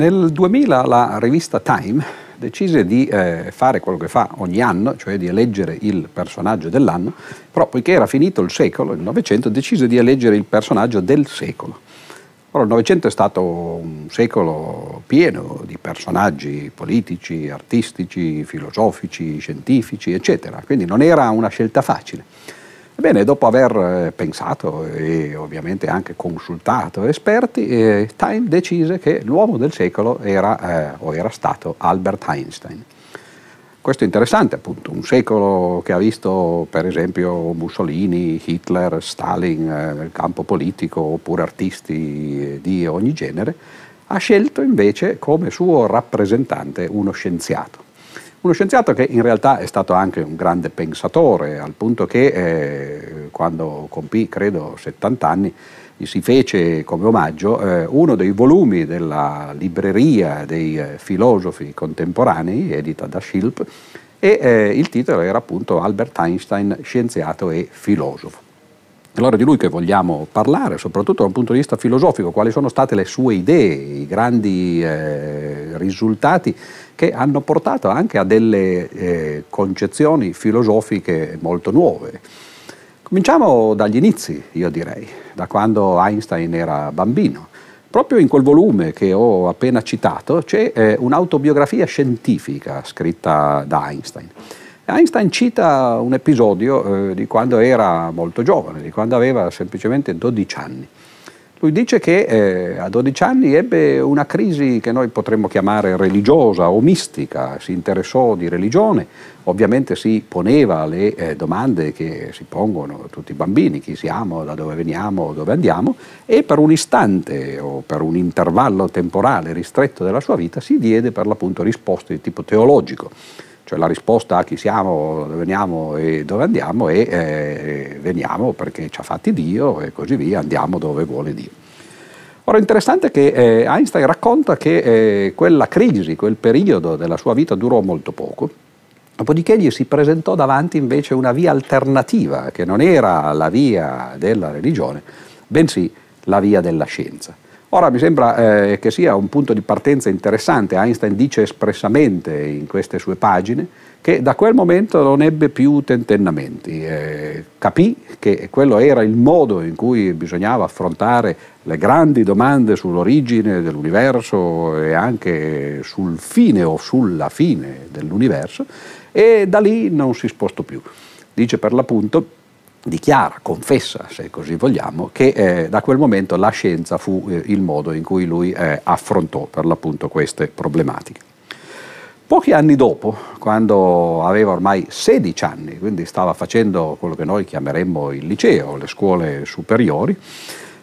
Nel 2000 la rivista Time decise di eh, fare quello che fa ogni anno, cioè di eleggere il personaggio dell'anno, però poiché era finito il secolo, il Novecento, decise di eleggere il personaggio del secolo. Ora, il Novecento è stato un secolo pieno di personaggi politici, artistici, filosofici, scientifici, eccetera, quindi non era una scelta facile. Ebbene, dopo aver eh, pensato e ovviamente anche consultato esperti, eh, Time decise che l'uomo del secolo era, eh, o era stato Albert Einstein. Questo è interessante, appunto, un secolo che ha visto per esempio Mussolini, Hitler, Stalin eh, nel campo politico oppure artisti di ogni genere, ha scelto invece come suo rappresentante uno scienziato. Uno scienziato che in realtà è stato anche un grande pensatore, al punto che eh, quando compì, credo, 70 anni, gli si fece come omaggio eh, uno dei volumi della libreria dei eh, filosofi contemporanei, edita da Schilp, e eh, il titolo era appunto Albert Einstein, scienziato e filosofo. Allora di lui che vogliamo parlare, soprattutto da un punto di vista filosofico, quali sono state le sue idee, i grandi eh, risultati che hanno portato anche a delle eh, concezioni filosofiche molto nuove. Cominciamo dagli inizi, io direi, da quando Einstein era bambino. Proprio in quel volume che ho appena citato c'è eh, un'autobiografia scientifica scritta da Einstein. Einstein cita un episodio eh, di quando era molto giovane, di quando aveva semplicemente 12 anni. Lui dice che eh, a 12 anni ebbe una crisi che noi potremmo chiamare religiosa o mistica, si interessò di religione, ovviamente si poneva le eh, domande che si pongono tutti i bambini, chi siamo, da dove veniamo, dove andiamo, e per un istante o per un intervallo temporale ristretto della sua vita si diede per l'appunto risposte di tipo teologico cioè la risposta a chi siamo, dove veniamo e dove andiamo è eh, veniamo perché ci ha fatti Dio e così via, andiamo dove vuole Dio. Ora è interessante che eh, Einstein racconta che eh, quella crisi, quel periodo della sua vita durò molto poco, dopodiché gli si presentò davanti invece una via alternativa, che non era la via della religione, bensì la via della scienza. Ora mi sembra eh, che sia un punto di partenza interessante, Einstein dice espressamente in queste sue pagine che da quel momento non ebbe più tentennamenti, eh, capì che quello era il modo in cui bisognava affrontare le grandi domande sull'origine dell'universo e anche sul fine o sulla fine dell'universo e da lì non si spostò più. Dice per l'appunto dichiara, confessa, se così vogliamo, che eh, da quel momento la scienza fu eh, il modo in cui lui eh, affrontò per l'appunto queste problematiche. Pochi anni dopo, quando aveva ormai 16 anni, quindi stava facendo quello che noi chiameremmo il liceo, le scuole superiori,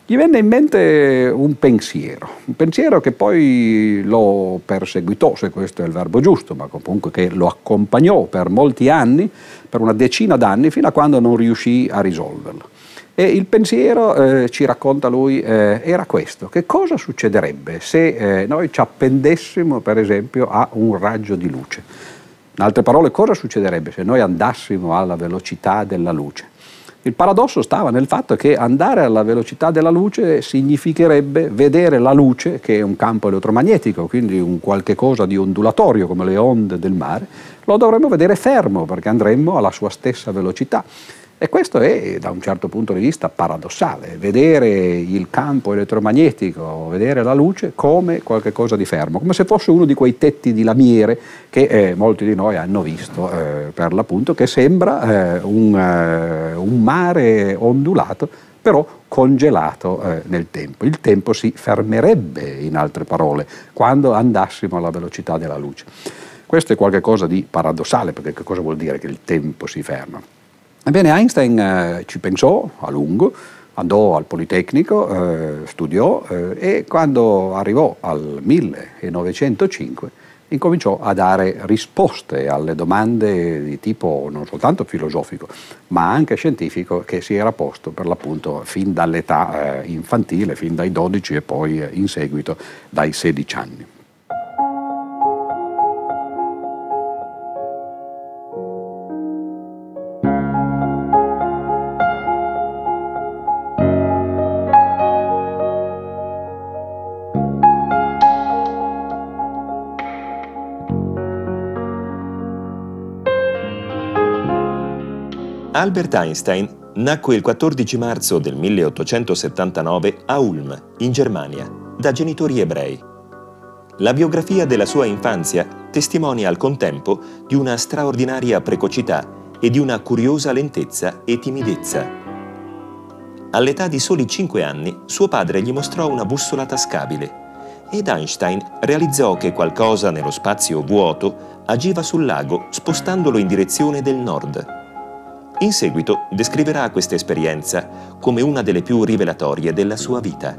gli venne in mente un pensiero, un pensiero che poi lo perseguitò, se questo è il verbo giusto, ma comunque che lo accompagnò per molti anni, per una decina d'anni, fino a quando non riuscì a risolverlo. E il pensiero, eh, ci racconta lui, eh, era questo. Che cosa succederebbe se eh, noi ci appendessimo, per esempio, a un raggio di luce? In altre parole, cosa succederebbe se noi andassimo alla velocità della luce? Il paradosso stava nel fatto che andare alla velocità della luce significherebbe vedere la luce, che è un campo elettromagnetico, quindi un qualche cosa di ondulatorio come le onde del mare, lo dovremmo vedere fermo perché andremmo alla sua stessa velocità. E questo è da un certo punto di vista paradossale, vedere il campo elettromagnetico, vedere la luce come qualcosa di fermo, come se fosse uno di quei tetti di lamiere che eh, molti di noi hanno visto eh, per l'appunto, che sembra eh, un, eh, un, mare ondulato, però congelato eh, nel tempo. Il tempo si fermerebbe, in altre parole, quando andassimo alla velocità della luce. Questo è qualcosa di paradossale, perché che cosa vuol dire che il tempo si ferma? Ebbene, Einstein eh, ci pensò a lungo, andò al Politecnico, eh, studiò eh, e quando arrivò al 1905 incominciò a dare risposte alle domande di tipo non soltanto filosofico, ma anche scientifico che si era posto per l'appunto fin dall'età eh, infantile, fin dai 12 e poi eh, in seguito dai 16 anni. Albert Einstein nacque il 14 marzo del 1879 a Ulm, in Germania, da genitori ebrei. La biografia della sua infanzia testimonia al contempo di una straordinaria precocità e di una curiosa lentezza e timidezza. All'età di soli 5 anni suo padre gli mostrò una bussola tascabile ed Einstein realizzò che qualcosa nello spazio vuoto agiva sul lago spostandolo in direzione del nord. In seguito descriverà questa esperienza come una delle più rivelatorie della sua vita.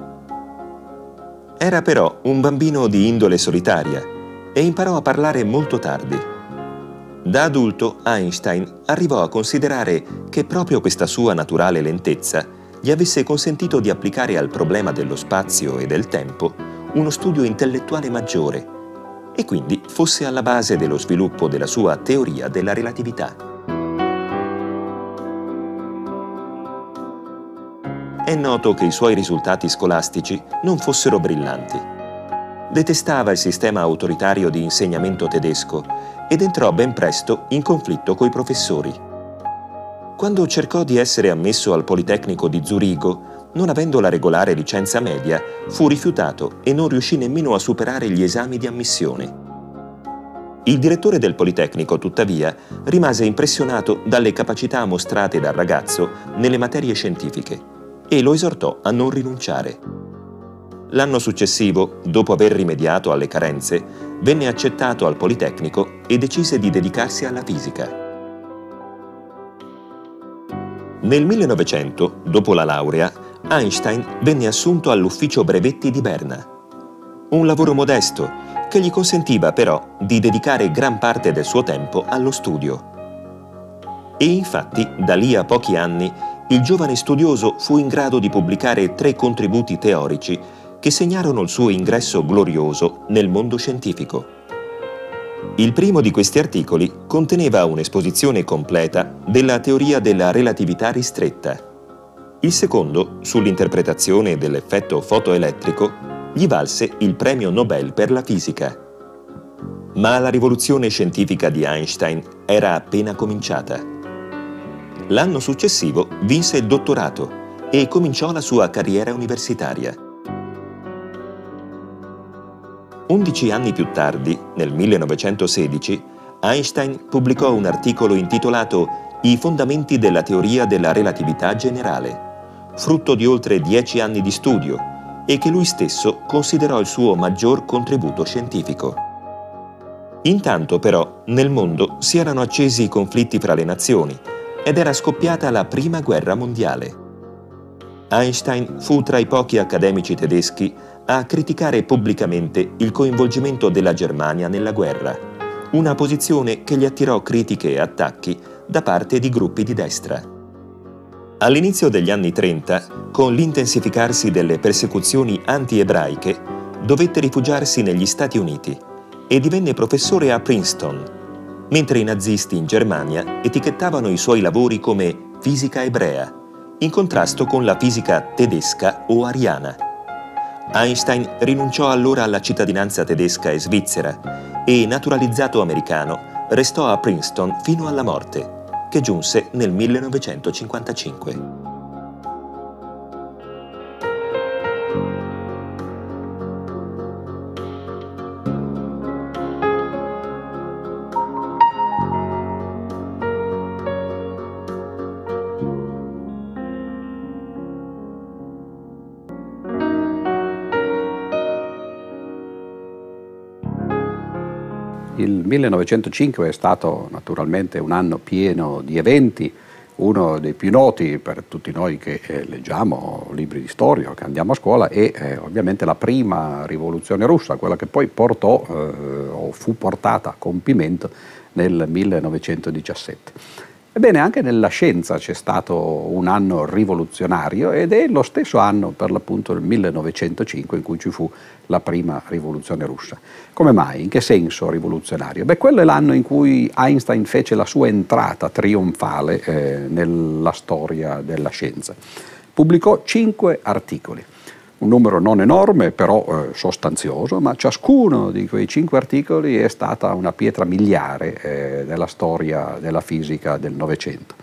Era però un bambino di indole solitaria e imparò a parlare molto tardi. Da adulto Einstein arrivò a considerare che proprio questa sua naturale lentezza gli avesse consentito di applicare al problema dello spazio e del tempo uno studio intellettuale maggiore e quindi fosse alla base dello sviluppo della sua teoria della relatività. È noto che i suoi risultati scolastici non fossero brillanti. Detestava il sistema autoritario di insegnamento tedesco ed entrò ben presto in conflitto coi professori. Quando cercò di essere ammesso al Politecnico di Zurigo, non avendo la regolare licenza media, fu rifiutato e non riuscì nemmeno a superare gli esami di ammissione. Il direttore del Politecnico, tuttavia, rimase impressionato dalle capacità mostrate dal ragazzo nelle materie scientifiche e lo esortò a non rinunciare. L'anno successivo, dopo aver rimediato alle carenze, venne accettato al Politecnico e decise di dedicarsi alla fisica. Nel 1900, dopo la laurea, Einstein venne assunto all'ufficio brevetti di Berna. Un lavoro modesto che gli consentiva però di dedicare gran parte del suo tempo allo studio. E infatti, da lì a pochi anni, il giovane studioso fu in grado di pubblicare tre contributi teorici che segnarono il suo ingresso glorioso nel mondo scientifico. Il primo di questi articoli conteneva un'esposizione completa della teoria della relatività ristretta. Il secondo, sull'interpretazione dell'effetto fotoelettrico, gli valse il premio Nobel per la fisica. Ma la rivoluzione scientifica di Einstein era appena cominciata. L'anno successivo vinse il dottorato e cominciò la sua carriera universitaria. Undici anni più tardi, nel 1916, Einstein pubblicò un articolo intitolato I fondamenti della teoria della relatività generale, frutto di oltre dieci anni di studio e che lui stesso considerò il suo maggior contributo scientifico. Intanto però nel mondo si erano accesi i conflitti fra le nazioni ed era scoppiata la Prima Guerra Mondiale. Einstein fu tra i pochi accademici tedeschi a criticare pubblicamente il coinvolgimento della Germania nella guerra, una posizione che gli attirò critiche e attacchi da parte di gruppi di destra. All'inizio degli anni 30, con l'intensificarsi delle persecuzioni anti-ebraiche, dovette rifugiarsi negli Stati Uniti e divenne professore a Princeton, mentre i nazisti in Germania etichettavano i suoi lavori come fisica ebrea, in contrasto con la fisica tedesca o ariana. Einstein rinunciò allora alla cittadinanza tedesca e svizzera e, naturalizzato americano, restò a Princeton fino alla morte, che giunse nel 1955. 1905 è stato naturalmente un anno pieno di eventi, uno dei più noti per tutti noi che eh, leggiamo libri di storia che andiamo a scuola è eh, ovviamente la prima rivoluzione russa, quella che poi portò eh, o fu portata a compimento nel 1917. Ebbene, anche nella scienza c'è stato un anno rivoluzionario ed è lo stesso anno, per l'appunto, il 1905, in cui ci fu la prima rivoluzione russa. Come mai? In che senso rivoluzionario? Beh, quello è l'anno in cui Einstein fece la sua entrata trionfale eh, nella storia della scienza. Pubblicò cinque articoli un numero non enorme, però eh, sostanzioso, ma ciascuno di quei cinque articoli è stata una pietra miliare eh, della storia della fisica del Novecento.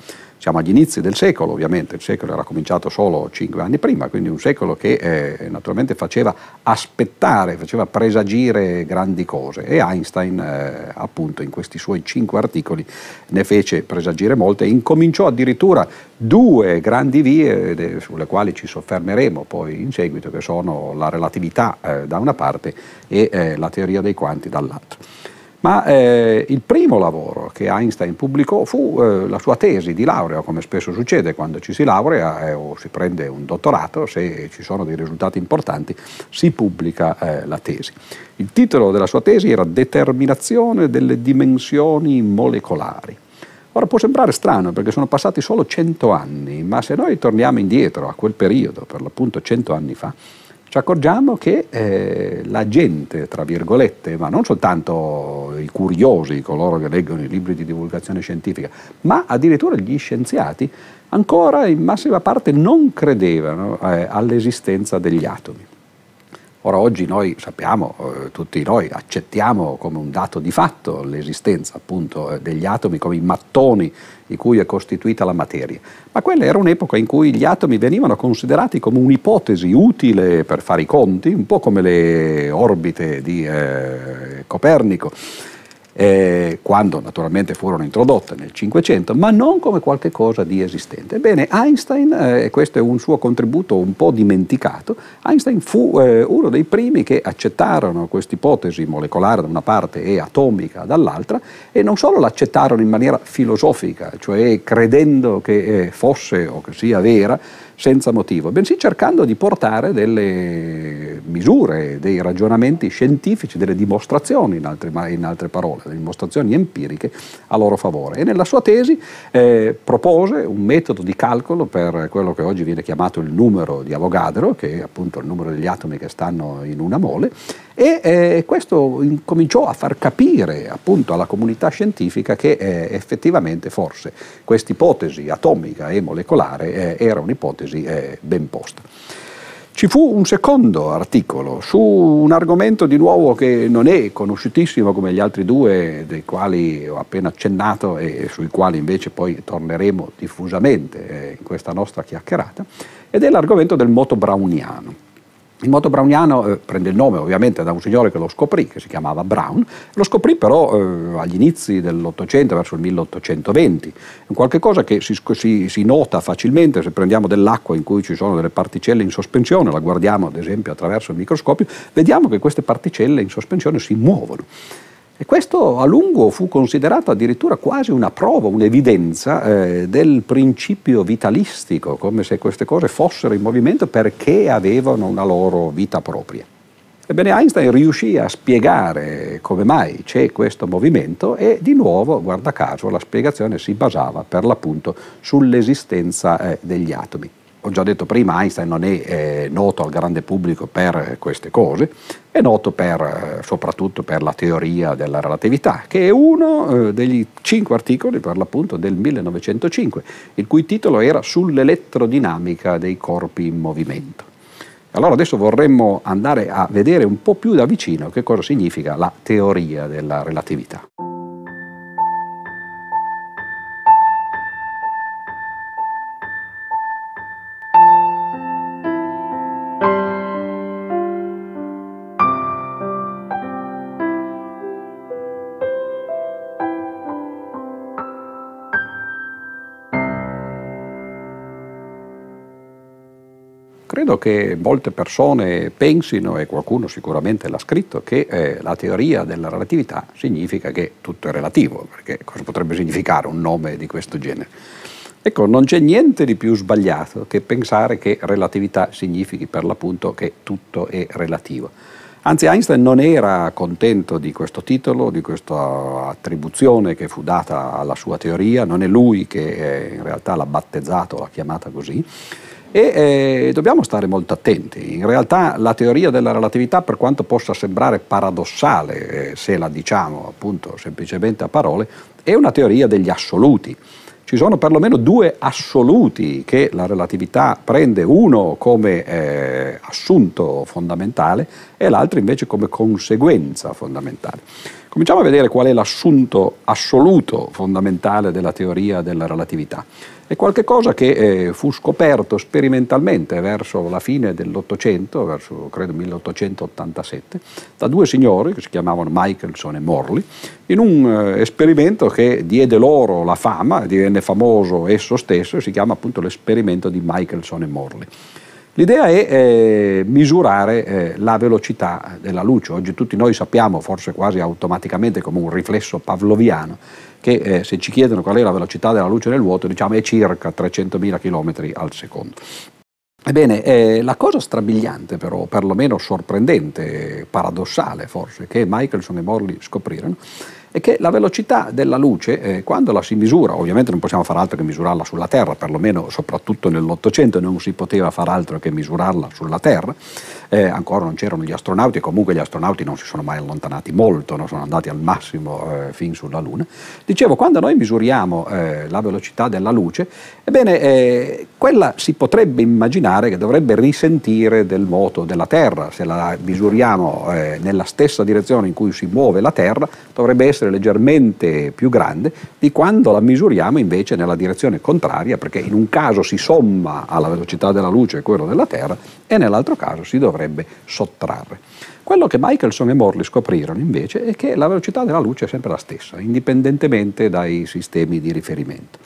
Siamo agli inizi del secolo, ovviamente, il secolo era cominciato solo cinque anni prima, quindi un secolo che eh, naturalmente faceva aspettare, faceva presagire grandi cose e Einstein eh, appunto in questi suoi cinque articoli ne fece presagire molte e incominciò addirittura due grandi vie sulle quali ci soffermeremo poi in seguito, che sono la relatività eh, da una parte e eh, la teoria dei quanti dall'altra. Ma eh, il primo lavoro che Einstein pubblicò fu eh, la sua tesi di laurea, come spesso succede quando ci si laurea eh, o si prende un dottorato, se ci sono dei risultati importanti si pubblica eh, la tesi. Il titolo della sua tesi era Determinazione delle dimensioni molecolari. Ora può sembrare strano perché sono passati solo cento anni, ma se noi torniamo indietro a quel periodo, per l'appunto cento anni fa, ci accorgiamo che eh, la gente, tra virgolette, ma non soltanto i curiosi, coloro che leggono i libri di divulgazione scientifica, ma addirittura gli scienziati, ancora in massima parte non credevano eh, all'esistenza degli atomi. Ora oggi noi sappiamo, eh, tutti noi accettiamo come un dato di fatto l'esistenza appunto eh, degli atomi come i mattoni di cui è costituita la materia, ma quella era un'epoca in cui gli atomi venivano considerati come un'ipotesi utile per fare i conti, un po' come le orbite di eh, Copernico eh, quando naturalmente furono introdotte nel Cinquecento, ma non come qualcosa di esistente. Ebbene, Einstein, e eh, questo è un suo contributo un po' dimenticato, Einstein fu eh, uno dei primi che accettarono questa ipotesi molecolare da una parte e atomica dall'altra, e non solo l'accettarono in maniera filosofica, cioè credendo che eh, fosse o che sia vera, senza motivo, bensì cercando di portare delle misure, dei ragionamenti scientifici, delle dimostrazioni, in altre, in altre parole, delle dimostrazioni empiriche a loro favore. E nella sua tesi eh, propose un metodo di calcolo per quello che oggi viene chiamato il numero di Avogadro, che è appunto il numero degli atomi che stanno in una mole, e eh, questo cominciò a far capire appunto alla comunità scientifica che eh, effettivamente forse questa ipotesi atomica e molecolare eh, era un'ipotesi eh, ben posta. Ci fu un secondo articolo su un argomento di nuovo che non è conosciutissimo come gli altri due, dei quali ho appena accennato e sui quali invece poi torneremo diffusamente eh, in questa nostra chiacchierata, ed è l'argomento del moto browniano. Il moto browniano eh, prende il nome ovviamente da un signore che lo scoprì, che si chiamava Brown, lo scoprì però eh, agli inizi dell'Ottocento, verso il 1820, qualche cosa che si, si, si, nota facilmente se prendiamo dell'acqua in cui ci sono delle particelle in sospensione, la guardiamo ad esempio attraverso il microscopio, vediamo che queste particelle in sospensione si muovono. E questo a lungo fu considerato addirittura quasi una prova, un'evidenza eh, del principio vitalistico, come se queste cose fossero in movimento perché avevano una loro vita propria. Ebbene Einstein riuscì a spiegare come mai c'è questo movimento e di nuovo, guarda caso, la spiegazione si basava per l'appunto sull'esistenza eh, degli atomi ho già detto prima, Einstein non è eh, noto al grande pubblico per queste cose, è noto per, eh, soprattutto per la teoria della relatività, che è uno eh, degli cinque articoli per l'appunto del 1905, il cui titolo era Sull'elettrodinamica dei corpi in movimento. Allora adesso vorremmo andare a vedere un po' più da vicino che cosa significa la teoria della relatività. Credo che molte persone pensino, e qualcuno sicuramente l'ha scritto, che eh, la teoria della relatività significa che tutto è relativo, perché cosa potrebbe significare un nome di questo genere? Ecco, non c'è niente di più sbagliato che pensare che relatività significhi per l'appunto che tutto è relativo. Anzi, Einstein non era contento di questo titolo, di questa attribuzione che fu data alla sua teoria, non è lui che eh, in realtà l'ha battezzato, l'ha chiamata così, e eh, dobbiamo stare molto attenti. In realtà la teoria della relatività, per quanto possa sembrare paradossale, eh, se la diciamo appunto semplicemente a parole, è una teoria degli assoluti. Ci sono perlomeno due assoluti che la relatività prende, uno come eh, assunto fondamentale e l'altro invece come conseguenza fondamentale. Cominciamo a vedere qual è l'assunto assoluto fondamentale della teoria della relatività. È qualcosa che eh, fu scoperto sperimentalmente verso la fine dell'Ottocento, verso credo 1887, da due signori che si chiamavano Michelson e Morley, in un eh, esperimento che diede loro la fama, divenne famoso esso stesso, si chiama appunto l'esperimento di Michelson e Morley. L'idea è eh, misurare eh, la velocità della luce. Oggi tutti noi sappiamo, forse quasi automaticamente come un riflesso pavloviano, che eh, se ci chiedono qual è la velocità della luce nel vuoto diciamo è circa 300.000 km al secondo. Ebbene, eh, la cosa strabiliante però, perlomeno sorprendente, paradossale forse, che Michelson e Morley scoprirono, è che la velocità della luce, eh, quando la si misura, ovviamente non possiamo fare altro che misurarla sulla Terra, perlomeno soprattutto nell'Ottocento non si poteva fare altro che misurarla sulla Terra, eh, ancora non c'erano gli astronauti e comunque gli astronauti non si sono mai allontanati molto, non sono andati al massimo eh, fin sulla Luna. Dicevo, quando noi misuriamo eh, la velocità della luce, ebbene, eh, quella si potrebbe immaginare che dovrebbe risentire del moto della Terra, se la misuriamo eh, nella stessa direzione in cui si muove la Terra, dovrebbe essere leggermente più grande di quando la misuriamo invece nella direzione contraria, perché in un caso si somma alla velocità della luce quello della Terra e nell'altro caso si dovrebbe sottrarre. Quello che Michelson e Morley scoprirono invece è che la velocità della luce è sempre la stessa, indipendentemente dai sistemi di riferimento.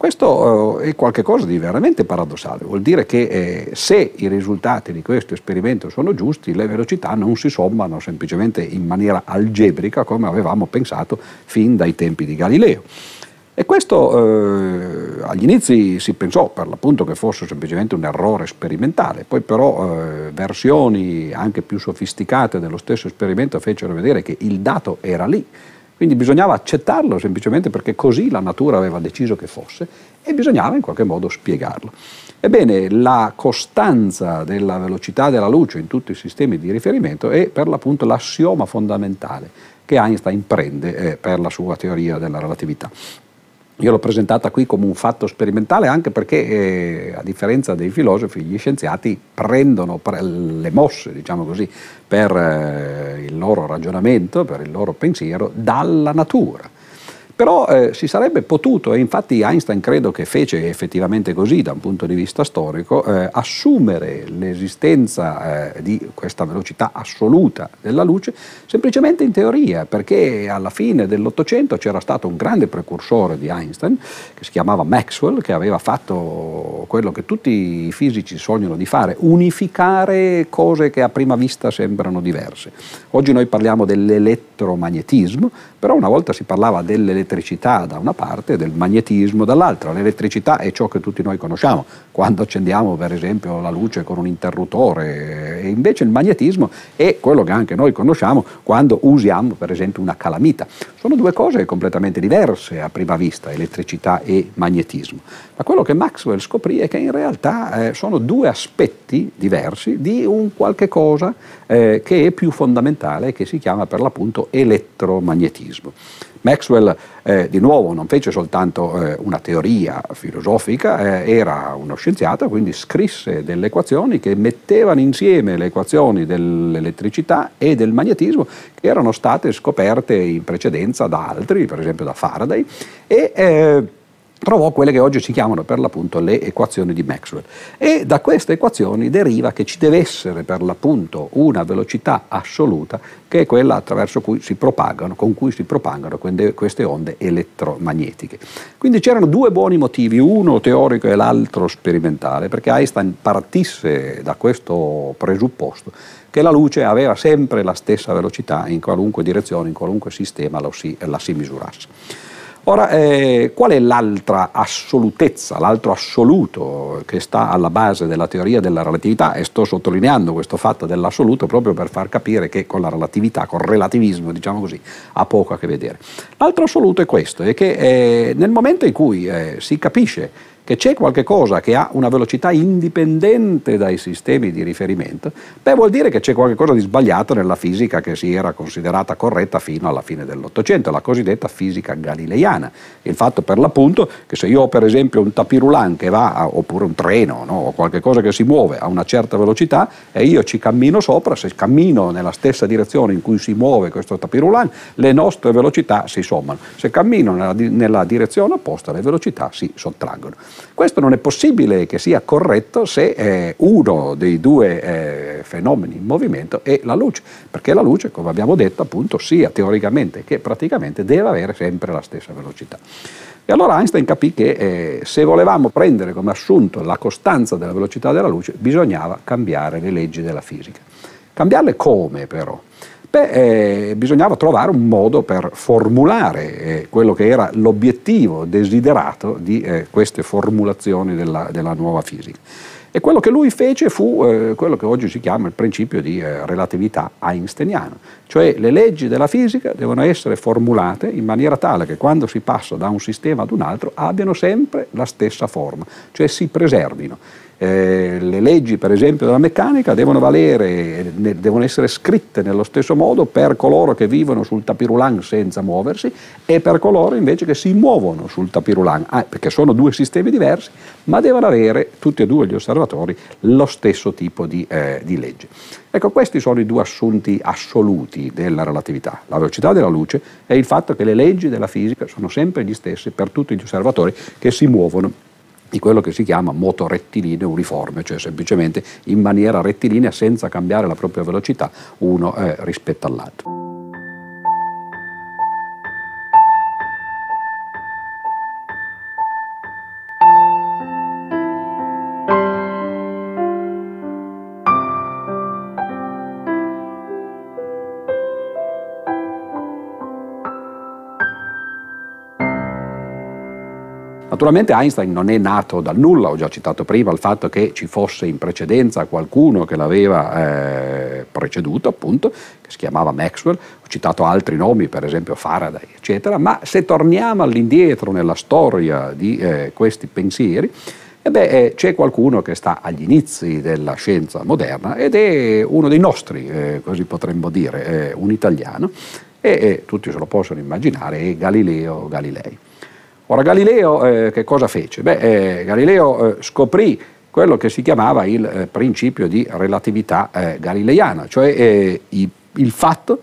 Questo eh, è qualcosa di veramente paradossale, vuol dire che eh, se i risultati di questo esperimento sono giusti, le velocità non si sommano semplicemente in maniera algebrica come avevamo pensato fin dai tempi di Galileo. E questo eh, agli inizi si pensò per l'appunto che fosse semplicemente un errore sperimentale, poi però eh, versioni anche più sofisticate dello stesso esperimento fecero vedere che il dato era lì, quindi bisognava accettarlo semplicemente perché così la natura aveva deciso che fosse e bisognava in qualche modo spiegarlo. Ebbene, la costanza della velocità della luce in tutti i sistemi di riferimento è per l'appunto l'assioma fondamentale che Einstein prende eh, per la sua teoria della relatività. Io l'ho presentata qui come un fatto sperimentale anche perché, eh, a differenza dei filosofi, gli scienziati prendono pre- le mosse, diciamo così, per eh, il loro ragionamento, per il loro pensiero, dalla natura. Però eh, si sarebbe potuto, e infatti Einstein credo che fece effettivamente così da un punto di vista storico, eh, assumere l'esistenza eh, di questa velocità assoluta della luce semplicemente in teoria, perché alla fine dell'Ottocento c'era stato un grande precursore di Einstein, che si chiamava Maxwell, che aveva fatto quello che tutti i fisici sognano di fare, unificare cose che a prima vista sembrano diverse. Oggi noi parliamo dell'elettromagnetismo, però una volta si parlava dell'elettricità da una parte e del magnetismo dall'altra. L'elettricità è ciò che tutti noi conosciamo, quando accendiamo per esempio la luce con un interruttore, e invece il magnetismo è quello che anche noi conosciamo quando usiamo per esempio una calamita. Sono due cose completamente diverse a prima vista, elettricità e magnetismo. Ma quello che Maxwell scoprì è che in realtà eh, sono due aspetti diversi di un qualche cosa eh, che è più fondamentale, che si chiama per l'appunto elettromagnetismo. Maxwell eh, di nuovo non fece soltanto eh, una teoria filosofica, eh, era uno scienziato, quindi scrisse delle equazioni che mettevano insieme le equazioni dell'elettricità e del magnetismo che erano state scoperte in precedenza da altri, per esempio da Faraday, e eh, trovò quelle che oggi si chiamano per l'appunto le equazioni di Maxwell. E da queste equazioni deriva che ci deve essere per l'appunto una velocità assoluta che è quella attraverso cui si propagano, con cui si propagano queste onde elettromagnetiche. Quindi c'erano due buoni motivi, uno teorico e l'altro sperimentale, perché Einstein partisse da questo presupposto che la luce aveva sempre la stessa velocità in qualunque direzione, in qualunque sistema si, la si misurasse. Ora, eh, qual è l'altra assolutezza, l'altro assoluto che sta alla base della teoria della relatività? E sto sottolineando questo fatto dell'assoluto proprio per far capire che con la relatività, con il relativismo, diciamo così, ha poco a che vedere. L'altro assoluto è questo, è che eh, nel momento in cui eh, si capisce che c'è qualche cosa che ha una velocità indipendente dai sistemi di riferimento, beh vuol dire che c'è qualcosa di sbagliato nella fisica che si era considerata corretta fino alla fine dell'Ottocento, la cosiddetta fisica galileiana. Il fatto per l'appunto che se io ho per esempio un tapirulan che va, oppure un treno no, o qualche cosa che si muove a una certa velocità e io ci cammino sopra, se cammino nella stessa direzione in cui si muove questo tapirulan, le nostre velocità si sommano. Se cammino nella, nella direzione opposta, le velocità si sottraggono. Questo non è possibile che sia corretto se eh, uno dei due eh, fenomeni in movimento è la luce, perché la luce, come abbiamo detto, appunto, sia teoricamente che praticamente deve avere sempre la stessa velocità. E allora Einstein capì che eh, se volevamo prendere come assunto la costanza della velocità della luce, bisognava cambiare le leggi della fisica. Cambiarle come però? Beh, eh, bisognava trovare un modo per formulare eh, quello che era l'obiettivo desiderato di eh, queste formulazioni della, della, nuova fisica. E quello che lui fece fu eh, quello che oggi si chiama il principio di eh, relatività einsteiniano, cioè le leggi della fisica devono essere formulate in maniera tale che quando si passa da un sistema ad un altro abbiano sempre la stessa forma, cioè si preservino. Eh, le leggi per esempio della meccanica devono valere, devono essere scritte nello stesso modo per coloro che vivono sul tapirulan senza muoversi e per coloro invece che si muovono sul tapirulan, ah, perché sono due sistemi diversi, ma devono avere tutti e due gli osservatori lo stesso tipo di, eh, di legge. Ecco, questi sono i due assunti assoluti della relatività, la velocità della luce e il fatto che le leggi della fisica sono sempre gli stessi per tutti gli osservatori che si muovono di quello che si chiama moto rettilineo uniforme, cioè semplicemente in maniera rettilinea senza cambiare la propria velocità uno eh, rispetto all'altro. Naturalmente Einstein non è nato dal nulla, ho già citato prima il fatto che ci fosse in precedenza qualcuno che l'aveva eh, preceduto, appunto, che si chiamava Maxwell, ho citato altri nomi, per esempio Faraday, eccetera, ma se torniamo all'indietro nella storia di eh, questi pensieri, e beh, eh, c'è qualcuno che sta agli inizi della scienza moderna ed è uno dei nostri, eh, così potremmo dire, un italiano, e, e tutti se lo possono immaginare, è Galileo Galilei. Ora Galileo eh, che cosa fece? Beh, eh, Galileo eh, scoprì quello che si chiamava il eh, principio di relatività eh, galileiana, cioè i, il fatto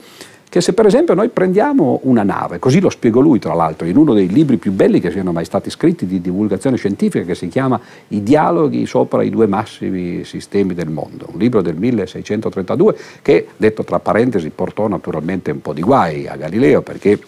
che se per esempio noi prendiamo una nave, così lo spiegò lui tra l'altro in uno dei libri più belli che siano mai stati scritti di divulgazione scientifica che si chiama I dialoghi sopra i due massimi sistemi del mondo, un libro del 1632 che detto tra parentesi portò naturalmente un po' di guai a Galileo perché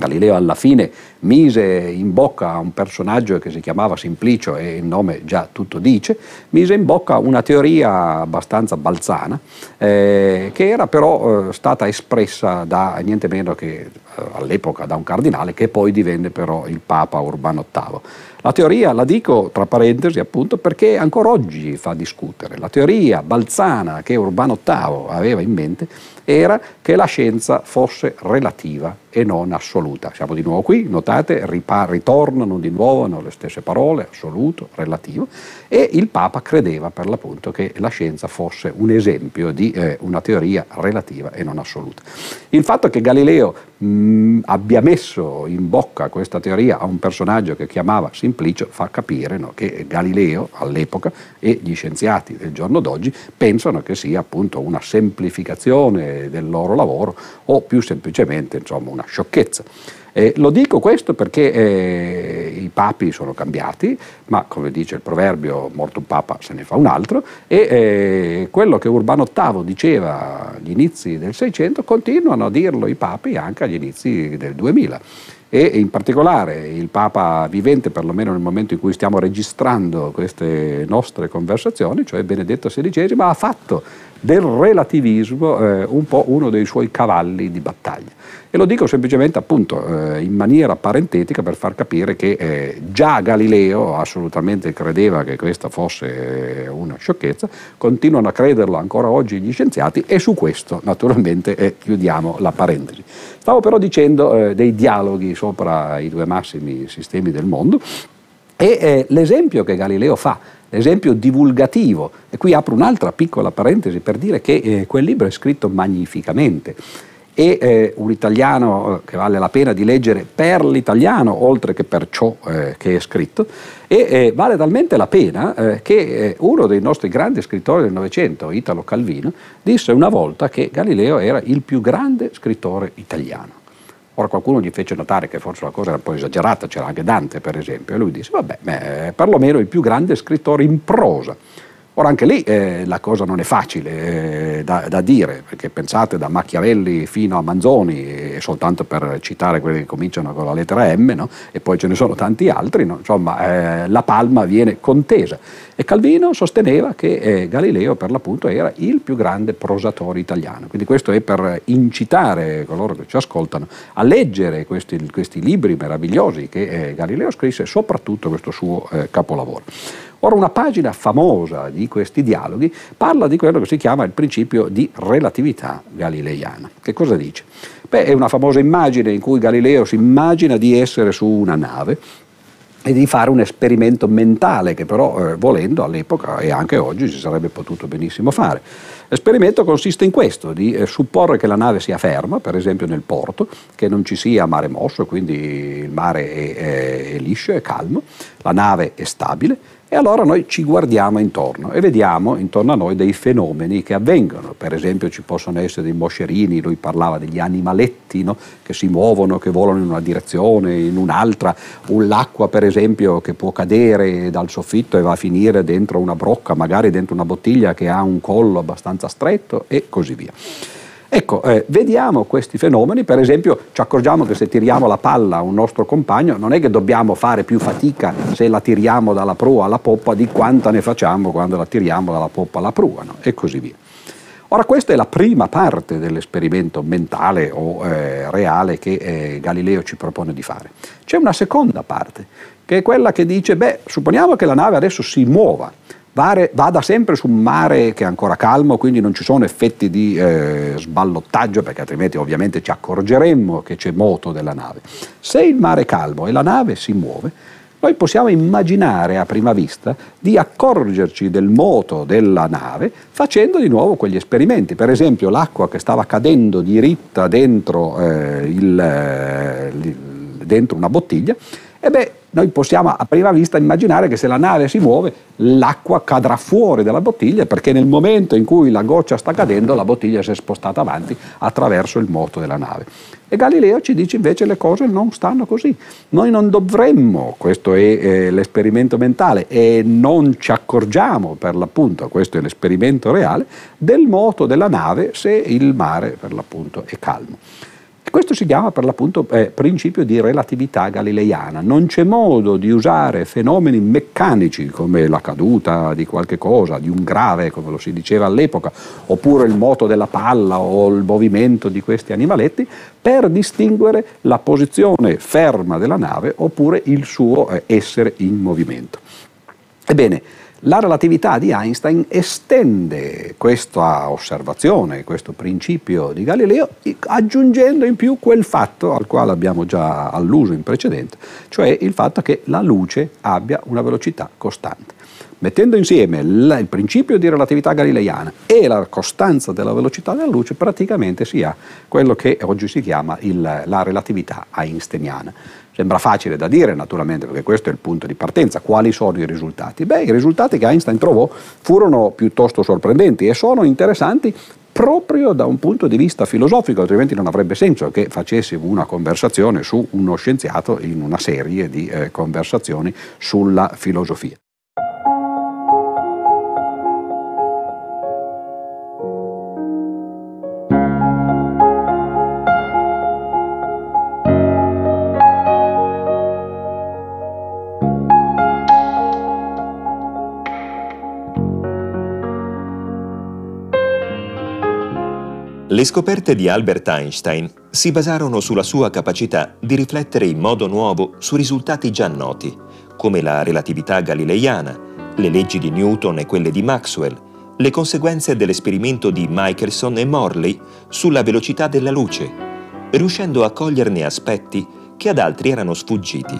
Galileo alla fine mise in bocca a un personaggio che si chiamava Simplicio e il nome già tutto dice, mise in bocca una teoria abbastanza balzana eh, che era però eh, stata espressa da niente meno che eh, all'epoca da un cardinale che poi divenne però il Papa Urbano VIII. La teoria la dico tra parentesi appunto perché ancora oggi fa discutere. La teoria balzana che Urbano VIII aveva in mente era che la scienza fosse relativa e non assoluta. Siamo di nuovo qui, notate, ritornano di nuovo le stesse parole, assoluto, relativo, e il Papa credeva per l'appunto che la scienza fosse un esempio di eh, una teoria relativa e non assoluta. Il fatto che Galileo mh, abbia messo in bocca questa teoria a un personaggio che chiamava Simplicio fa capire no, che Galileo all'epoca e gli scienziati del giorno d'oggi pensano che sia appunto una semplificazione del loro lavoro o più semplicemente insomma, una sciocchezza. Eh, lo dico questo perché eh, i papi sono cambiati, ma come dice il proverbio, morto un papa se ne fa un altro, e eh, quello che Urbano VIII diceva agli inizi del Seicento continuano a dirlo i papi anche agli inizi del 2000 e in particolare il Papa vivente, perlomeno nel momento in cui stiamo registrando queste nostre conversazioni, cioè Benedetto XVI, ha fatto del relativismo eh, un po' uno dei suoi cavalli di battaglia. E lo dico semplicemente appunto eh, in maniera parentetica per far capire che eh, già Galileo assolutamente credeva che questa fosse eh, una sciocchezza, continuano a crederlo ancora oggi gli scienziati e su questo naturalmente eh, chiudiamo la parentesi. Stavo però dicendo eh, dei dialoghi sopra i due massimi sistemi del mondo E l'esempio che Galileo fa, l'esempio divulgativo, e qui apro un'altra piccola parentesi per dire che eh, quel libro è scritto magnificamente. E eh, un italiano eh, che vale la pena di leggere per l'italiano oltre che per ciò eh, che è scritto. E eh, vale talmente la pena eh, che eh, uno dei nostri grandi scrittori del Novecento, Italo Calvino, disse una volta che Galileo era il più grande scrittore italiano. Ora qualcuno gli fece notare che forse la cosa era un po' esagerata, c'era anche Dante per esempio, e lui disse, vabbè, beh, perlomeno il più grande scrittore in prosa. Ora anche lì eh, la cosa non è facile eh, da, da, dire, perché pensate da Machiavelli fino a Manzoni, eh, soltanto per citare quelli che cominciano con la lettera M, no? e poi ce ne sono tanti altri, no? insomma eh, la palma viene contesa. E Calvino sosteneva che eh, Galileo per l'appunto era il più grande prosatore italiano, quindi questo è per incitare coloro che ci ascoltano a leggere questi, questi libri meravigliosi che eh, Galileo scrisse, soprattutto questo suo capolavoro. Ora una pagina famosa di questi dialoghi parla di quello che si chiama il principio di relatività galileiana. Che cosa dice? Beh, è una famosa immagine in cui Galileo si immagina di essere su una nave e di fare un esperimento mentale che però eh, volendo all'epoca e anche oggi si sarebbe potuto benissimo fare. L'esperimento consiste in questo, di eh, supporre che la nave sia ferma, per esempio nel porto, che non ci sia mare mosso, quindi il mare è, è, è liscio, è calmo, la nave è stabile, e allora noi ci guardiamo intorno e vediamo intorno a noi dei fenomeni che avvengono. Per esempio ci possono essere dei moscerini, lui parlava degli animaletti no? che si muovono, che volano in una direzione, in un'altra, o l'acqua per esempio che può cadere dal soffitto e va a finire dentro una brocca, magari dentro una bottiglia che ha un collo abbastanza stretto e così via. Ecco, eh, vediamo questi fenomeni, per esempio ci accorgiamo che se tiriamo la palla a un nostro compagno non è che dobbiamo fare più fatica se la tiriamo dalla prua alla poppa di quanta ne facciamo quando la tiriamo dalla poppa alla prua no? e così via. Ora questa è la prima parte dell'esperimento mentale o eh, reale che eh, Galileo ci propone di fare. C'è una seconda parte, che è quella che dice, beh, supponiamo che la nave adesso si muova, vada sempre su un mare che è ancora calmo, quindi non ci sono effetti di eh, sballottaggio, perché altrimenti ovviamente ci accorgeremmo che c'è moto della nave. Se il mare è calmo e la nave si muove, noi possiamo immaginare a prima vista di accorgerci del moto della nave facendo di nuovo quegli esperimenti. Per esempio l'acqua che stava cadendo diritta dentro, eh, il, eh, dentro una bottiglia, e beh, noi possiamo a prima vista immaginare che se la nave si muove l'acqua cadrà fuori dalla bottiglia perché nel momento in cui la goccia sta cadendo la bottiglia si è spostata avanti attraverso il moto della nave. E Galileo ci dice invece le cose non stanno così. Noi non dovremmo, questo è eh, l'esperimento mentale, e non ci accorgiamo per l'appunto, questo è l'esperimento reale, del moto della nave se il mare per l'appunto è calmo. Questo si chiama per l'appunto eh, principio di relatività galileiana. Non c'è modo di usare fenomeni meccanici come la caduta di qualche cosa, di un grave, come lo si diceva all'epoca, oppure il moto della palla o il movimento di questi animaletti, per distinguere la posizione ferma della nave oppure il suo eh, essere in movimento. Ebbene, la relatività di Einstein estende questa osservazione, questo principio di Galileo, aggiungendo in più quel fatto al quale abbiamo già alluso in precedenza, cioè il fatto che la luce abbia una velocità costante. Mettendo insieme il principio di relatività galileiana e la costanza della velocità della luce, praticamente si ha quello che oggi si chiama il, la relatività einsteiniana. Sembra facile da dire naturalmente perché questo è il punto di partenza. Quali sono i risultati? Beh, i risultati che Einstein trovò furono piuttosto sorprendenti e sono interessanti proprio da un punto di vista filosofico, altrimenti non avrebbe senso che facessimo una conversazione su uno scienziato in una serie di eh, conversazioni sulla filosofia. Le scoperte di Albert Einstein si basarono sulla sua capacità di riflettere in modo nuovo su risultati già noti, come la relatività galileiana, le leggi di Newton e quelle di Maxwell, le conseguenze dell'esperimento di Michelson e Morley sulla velocità della luce, riuscendo a coglierne aspetti che ad altri erano sfuggiti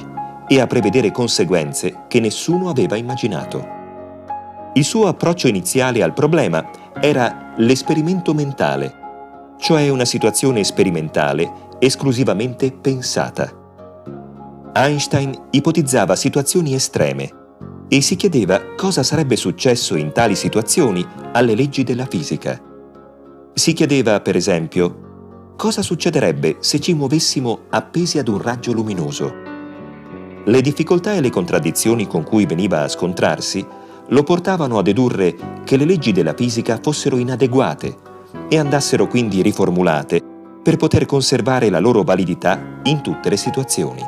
e a prevedere conseguenze che nessuno aveva immaginato. Il suo approccio iniziale al problema era l'esperimento mentale, cioè una situazione sperimentale esclusivamente pensata. Einstein ipotizzava situazioni estreme e si chiedeva cosa sarebbe successo in tali situazioni alle leggi della fisica. Si chiedeva, per esempio, cosa succederebbe se ci muovessimo appesi ad un raggio luminoso. Le difficoltà e le contraddizioni con cui veniva a scontrarsi lo portavano a dedurre che le leggi della fisica fossero inadeguate e andassero quindi riformulate per poter conservare la loro validità in tutte le situazioni.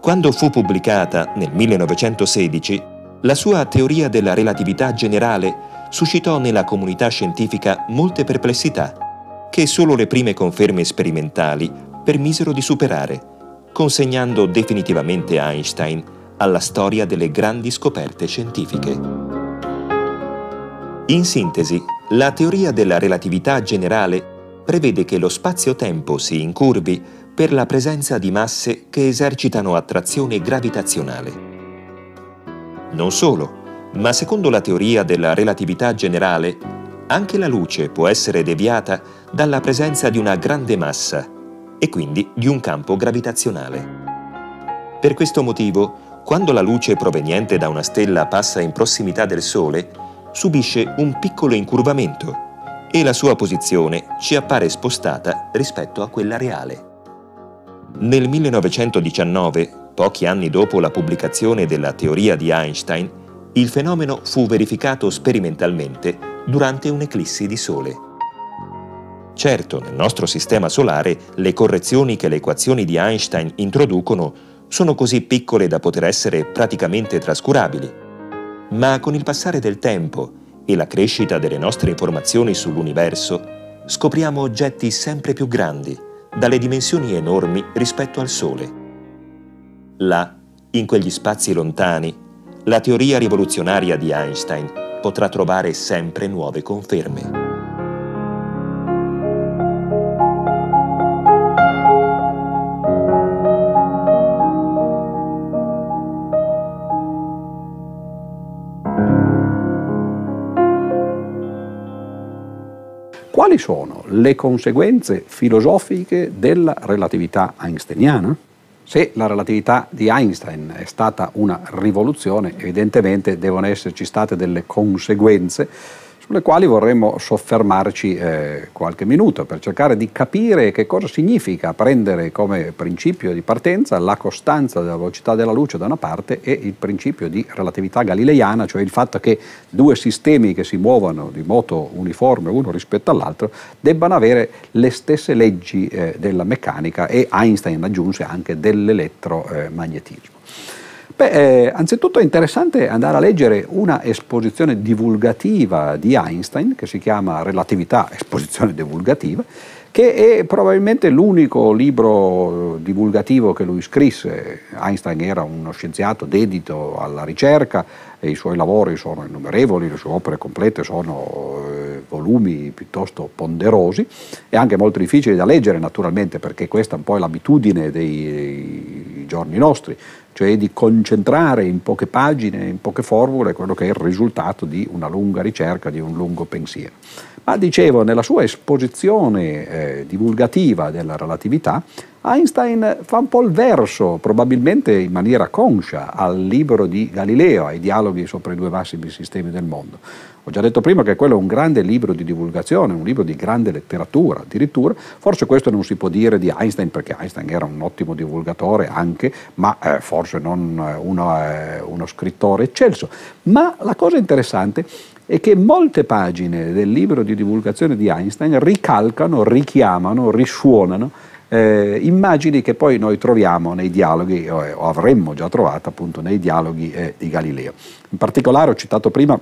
Quando fu pubblicata nel 1916, la sua teoria della relatività generale suscitò nella comunità scientifica molte perplessità, che solo le prime conferme sperimentali permisero di superare, consegnando definitivamente Einstein alla storia delle grandi scoperte scientifiche. In sintesi, la teoria della relatività generale prevede che lo spazio-tempo si incurvi per la presenza di masse che esercitano attrazione gravitazionale. Non solo, ma secondo la teoria della relatività generale, anche la luce può essere deviata dalla presenza di una grande massa e quindi di un campo gravitazionale. Per questo motivo, quando la luce proveniente da una stella passa in prossimità del Sole, subisce un piccolo incurvamento e la sua posizione ci appare spostata rispetto a quella reale. Nel 1919, pochi anni dopo la pubblicazione della teoria di Einstein, il fenomeno fu verificato sperimentalmente durante un'eclissi di Sole. Certo, nel nostro sistema solare le correzioni che le equazioni di Einstein introducono sono così piccole da poter essere praticamente trascurabili. Ma con il passare del tempo e la crescita delle nostre informazioni sull'universo, scopriamo oggetti sempre più grandi dalle dimensioni enormi rispetto al Sole. Là, in quegli spazi lontani, la teoria rivoluzionaria di Einstein potrà trovare sempre nuove conferme. Quali sono le conseguenze filosofiche della relatività einsteiniana? Se la relatività di Einstein è stata una rivoluzione, evidentemente devono esserci state delle conseguenze sulle quali vorremmo soffermarci eh, qualche minuto per cercare di capire che cosa significa prendere come principio di partenza la costanza della velocità della luce da una parte e il principio di relatività galileiana, cioè il fatto che due sistemi che si muovono di moto uniforme uno rispetto all'altro debbano avere le stesse leggi eh, della meccanica e Einstein aggiunse anche dell'elettromagnetismo. Beh, eh, anzitutto è interessante andare a leggere una esposizione divulgativa di Einstein che si chiama Relatività, esposizione divulgativa, che è probabilmente l'unico libro divulgativo che lui scrisse. Einstein era uno scienziato dedito alla ricerca e i suoi lavori sono innumerevoli, le sue opere complete sono eh, volumi piuttosto ponderosi e anche molto difficili da leggere naturalmente perché questa è un po' l'abitudine dei, dei giorni nostri cioè di concentrare in poche pagine, in poche formule, quello che è il risultato di una lunga ricerca, di un lungo pensiero. Ma dicevo, nella sua esposizione eh, divulgativa della relatività, Einstein fa un po' il verso, probabilmente in maniera conscia, al libro di Galileo, ai dialoghi sopra i due massimi sistemi del mondo. Ho già detto prima che quello è un grande libro di divulgazione, un libro di grande letteratura addirittura, forse questo non si può dire di Einstein perché Einstein era un ottimo divulgatore anche, ma eh, forse non eh, uno, eh, uno scrittore eccelso. Ma la cosa interessante è che molte pagine del libro di divulgazione di Einstein ricalcano, richiamano, risuonano eh, immagini che poi noi troviamo nei dialoghi, o, o avremmo già trovato appunto nei dialoghi eh, di Galileo. In particolare ho citato prima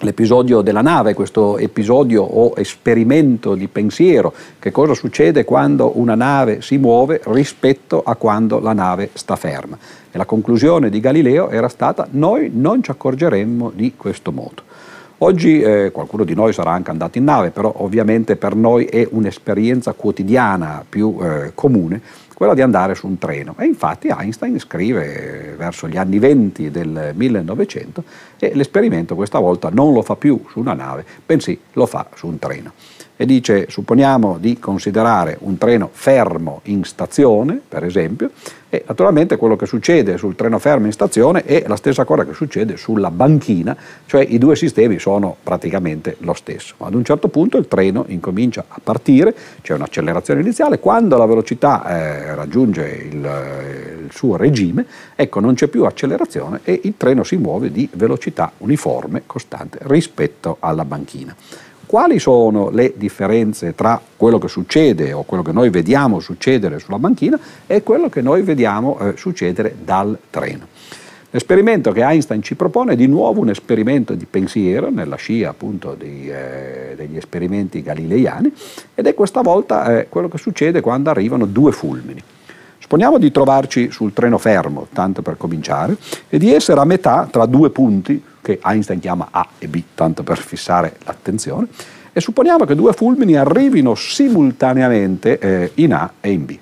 l'episodio della nave, questo episodio o esperimento di pensiero, che cosa succede quando una nave si muove rispetto a quando la nave sta ferma. E la conclusione di Galileo era stata noi non ci accorgeremmo di questo modo. Oggi eh, qualcuno di noi sarà anche andato in nave, però ovviamente per noi è un'esperienza quotidiana più eh, comune quella di andare su un treno. E infatti Einstein scrive verso gli anni 20 del 1900 e l'esperimento questa volta non lo fa più su una nave, bensì lo fa su un treno e dice supponiamo di considerare un treno fermo in stazione, per esempio, e naturalmente quello che succede sul treno fermo in stazione è la stessa cosa che succede sulla banchina, cioè i due sistemi sono praticamente lo stesso. Ad un certo punto il treno incomincia a partire, c'è un'accelerazione iniziale, quando la velocità eh, raggiunge il, eh, il suo regime, ecco non c'è più accelerazione e il treno si muove di velocità uniforme, costante rispetto alla banchina. Quali sono le differenze tra quello che succede o quello che noi vediamo succedere sulla banchina e quello che noi vediamo eh, succedere dal treno? L'esperimento che Einstein ci propone è di nuovo un esperimento di pensiero, nella scia appunto di, eh, degli esperimenti galileiani, ed è questa volta eh, quello che succede quando arrivano due fulmini. Supponiamo di trovarci sul treno fermo, tanto per cominciare, e di essere a metà tra due punti che Einstein chiama A e B, tanto per fissare l'attenzione, e supponiamo che due fulmini arrivino simultaneamente eh, in A e in B.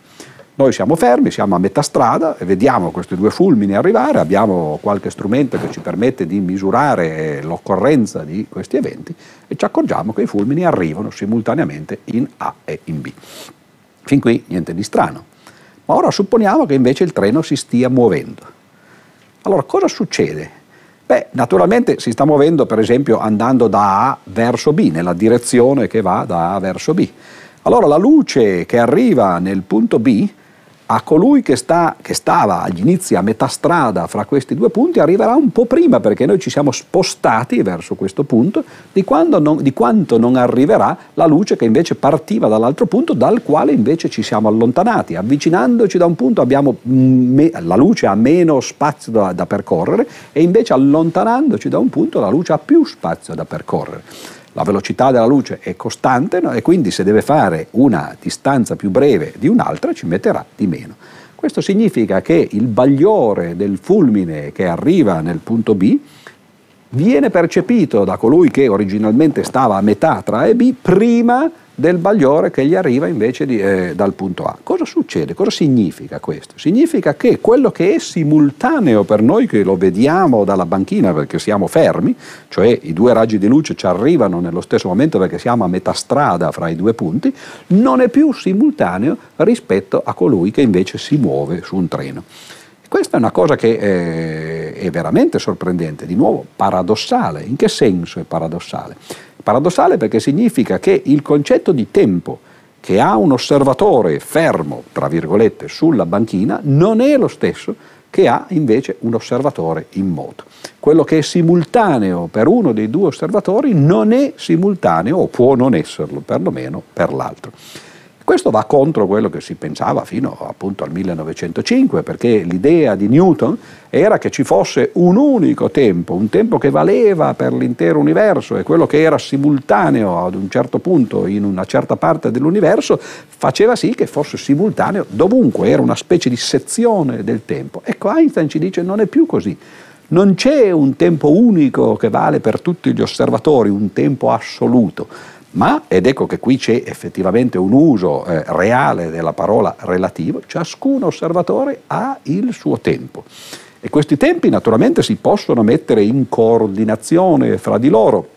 Noi siamo fermi, siamo a metà strada e vediamo questi due fulmini arrivare, abbiamo qualche strumento che ci permette di misurare l'occorrenza di questi eventi e ci accorgiamo che i fulmini arrivano simultaneamente in A e in B. Fin qui niente di strano. Ma ora supponiamo che invece il treno si stia muovendo. Allora cosa succede? Beh, naturalmente si sta muovendo per esempio andando da A verso B, nella direzione che va da A verso B. Allora la luce che arriva nel punto B a colui che, sta, che, stava agli inizi a metà strada fra questi due punti arriverà un po' prima perché noi ci siamo spostati verso questo punto di, non, di quanto non arriverà la luce che invece partiva dall'altro punto dal quale invece ci siamo allontanati. Avvicinandoci da un punto abbiamo me, la luce ha meno spazio da, da percorrere e invece allontanandoci da un punto la luce ha più spazio da percorrere la velocità della luce è costante no? e quindi se deve fare una distanza più breve di un'altra ci metterà di meno. Questo significa che il bagliore del fulmine che arriva nel punto B viene percepito da colui che originalmente stava a metà tra A e B prima del bagliore che gli arriva invece di, eh, dal punto A. Cosa succede? Cosa significa questo? Significa che quello che è simultaneo per noi che lo vediamo dalla banchina perché siamo fermi, cioè i due raggi di luce ci arrivano nello stesso momento perché siamo a metà strada fra i due punti, non è più simultaneo rispetto a colui che invece si muove su un treno. Questa è una cosa che eh, è veramente sorprendente, di nuovo paradossale. In che senso è paradossale? Paradossale perché significa che il concetto di tempo che ha un osservatore fermo, tra virgolette, sulla banchina, non è lo stesso che ha invece un osservatore in moto. Quello che è simultaneo per uno dei due osservatori non è simultaneo, o può non esserlo, perlomeno per l'altro. Questo va contro quello che si pensava fino appunto al 1905, perché l'idea di Newton era che ci fosse un unico tempo, un tempo che valeva per l'intero universo e quello che era simultaneo ad un certo punto in una certa parte dell'universo faceva sì che fosse simultaneo dovunque, era una specie di sezione del tempo. Ecco, Einstein ci dice non è più così. Non c'è un tempo unico che vale per tutti gli osservatori, un tempo assoluto ma, ed ecco che qui c'è effettivamente un uso eh, reale della parola relativo, ciascun osservatore ha il suo tempo. E questi tempi naturalmente si possono mettere in coordinazione fra di loro.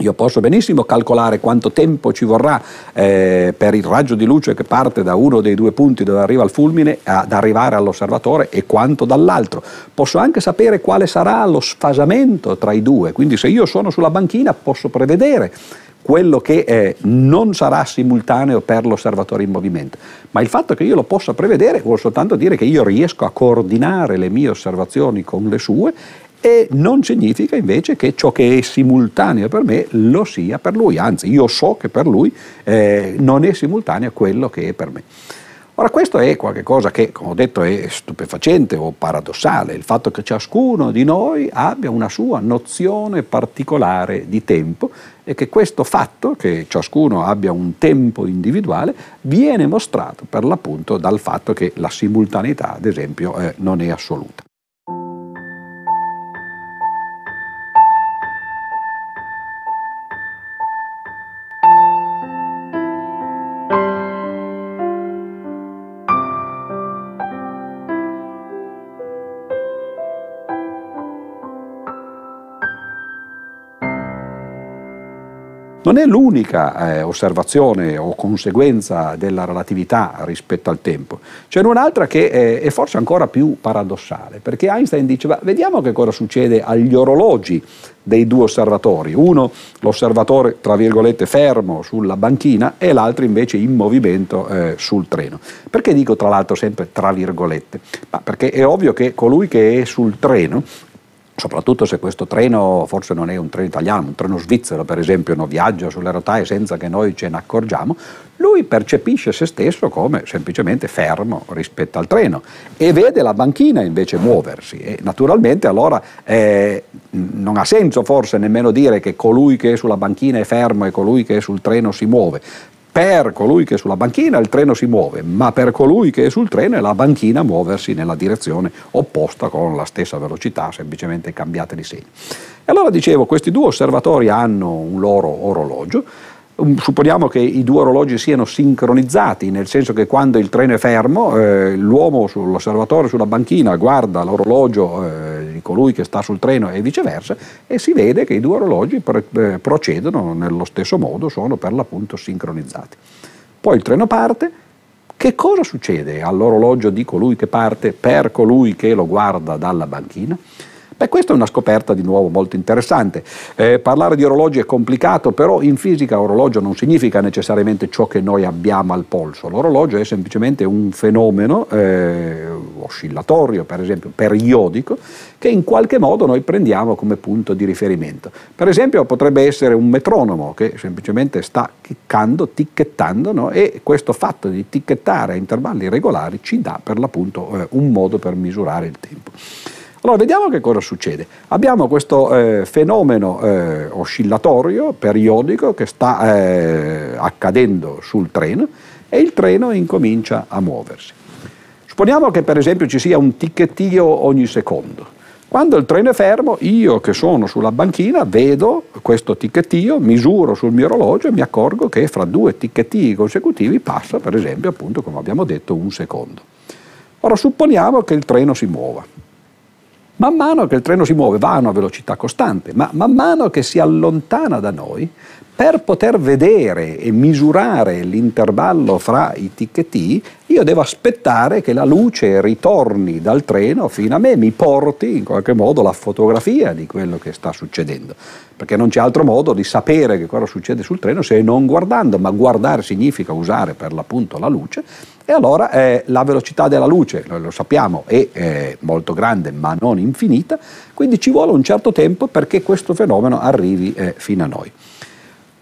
Io posso benissimo calcolare quanto tempo ci vorrà eh, per il raggio di luce che parte da uno dei due punti dove arriva il fulmine ad arrivare all'osservatore e quanto dall'altro. Posso anche sapere quale sarà lo sfasamento tra i due, quindi se io sono sulla banchina posso prevedere quello che eh, non sarà simultaneo per l'osservatore in movimento, ma il fatto che io lo possa prevedere vuol soltanto dire che io riesco a coordinare le mie osservazioni con le sue e non significa invece che ciò che è simultaneo per me lo sia per lui, anzi io so che per lui eh, non è simultaneo quello che è per me. Ora questo è qualcosa che, come ho detto, è stupefacente o paradossale, il fatto che ciascuno di noi abbia una sua nozione particolare di tempo e che questo fatto, che ciascuno abbia un tempo individuale, viene mostrato per l'appunto dal fatto che la simultaneità, ad esempio, eh, non è assoluta. Non è l'unica eh, osservazione o conseguenza della relatività rispetto al tempo. C'è un'altra che è, è forse ancora più paradossale, perché Einstein diceva vediamo che cosa succede agli orologi dei due osservatori, uno l'osservatore tra virgolette fermo sulla banchina e l'altro invece in movimento eh, sul treno. Perché dico tra l'altro sempre tra virgolette? Ma perché è ovvio che colui che è sul treno soprattutto se questo treno forse non è un treno italiano, un treno svizzero per esempio, no, viaggia sulle rotaie senza che noi ce ne accorgiamo, lui percepisce se stesso come semplicemente fermo rispetto al treno e vede la banchina invece muoversi e naturalmente allora eh, non ha senso forse nemmeno dire che colui che è sulla banchina è fermo e colui che è sul treno si muove, per colui che è sulla banchina il treno si muove, ma per colui che è sul treno è la banchina muoversi nella direzione opposta con la stessa velocità, semplicemente cambiate di segno. E allora dicevo, questi due osservatori hanno un loro orologio, Supponiamo che i due orologi siano sincronizzati, nel senso che quando il treno è fermo, eh, l'uomo sull'osservatorio sulla banchina guarda l'orologio eh, di colui che sta sul treno e viceversa e si vede che i due orologi pre- eh, procedono nello stesso modo, sono per l'appunto sincronizzati. Poi il treno parte, che cosa succede all'orologio di colui che parte per colui che lo guarda dalla banchina? Beh, questa è una scoperta di nuovo molto interessante. Eh, parlare di orologi è complicato, però in fisica orologio non significa necessariamente ciò che noi abbiamo al polso. L'orologio è semplicemente un fenomeno eh, oscillatorio, per esempio periodico, che in qualche modo noi prendiamo come punto di riferimento. Per esempio potrebbe essere un metronomo che semplicemente sta chiccando, ticchettando, no? e questo fatto di ticchettare a intervalli regolari ci dà per l'appunto eh, un modo per misurare il tempo. Allora vediamo che cosa succede. Abbiamo questo eh, fenomeno eh, oscillatorio, periodico, che sta eh, accadendo sul treno e il treno incomincia a muoversi. Supponiamo che per esempio ci sia un ticchettio ogni secondo. Quando il treno è fermo, io che sono sulla banchina vedo questo ticchettio, misuro sul mio orologio e mi accorgo che fra due ticchetti consecutivi passa, per esempio, appunto, come abbiamo detto, un secondo. Ora supponiamo che il treno si muova. Man mano che il treno si muove va a una velocità costante, ma man mano che si allontana da noi, per poter vedere e misurare l'intervallo fra i ticchetti, io devo aspettare che la luce ritorni dal treno fino a me, mi porti in qualche modo la fotografia di quello che sta succedendo, perché non c'è altro modo di sapere che cosa succede sul treno se non guardando, ma guardare significa usare per l'appunto la luce. E allora eh, la velocità della luce, noi lo sappiamo, è eh, molto grande ma non infinita, quindi ci vuole un certo tempo perché questo fenomeno arrivi eh, fino a noi.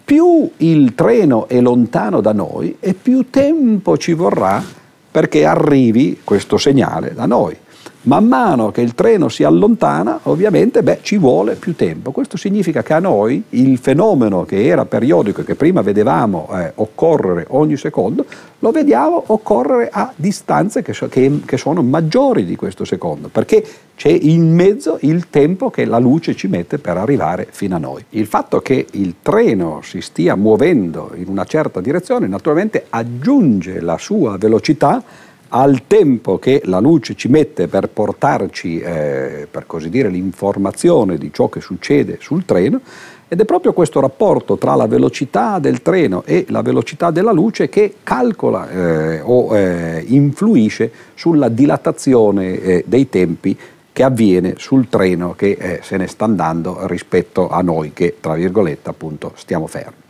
Più il treno è lontano da noi e più tempo ci vorrà perché arrivi questo segnale da noi. Man mano che il treno si allontana, ovviamente, beh, ci vuole più tempo. Questo significa che a noi il fenomeno che era periodico e che prima vedevamo eh, occorrere ogni secondo, lo vediamo occorrere a distanze che, so, che, che sono maggiori di questo secondo, perché c'è in mezzo il tempo che la luce ci mette per arrivare fino a noi. Il fatto che il treno si stia muovendo in una certa direzione naturalmente aggiunge la sua velocità al tempo che la luce ci mette per portarci, eh, per così dire, l'informazione di ciò che succede sul treno, ed è proprio questo rapporto tra la velocità del treno e la velocità della luce che calcola eh, o eh, influisce sulla dilatazione eh, dei tempi che avviene sul treno che eh, se ne sta andando rispetto a noi che, tra virgolette, appunto, stiamo fermi.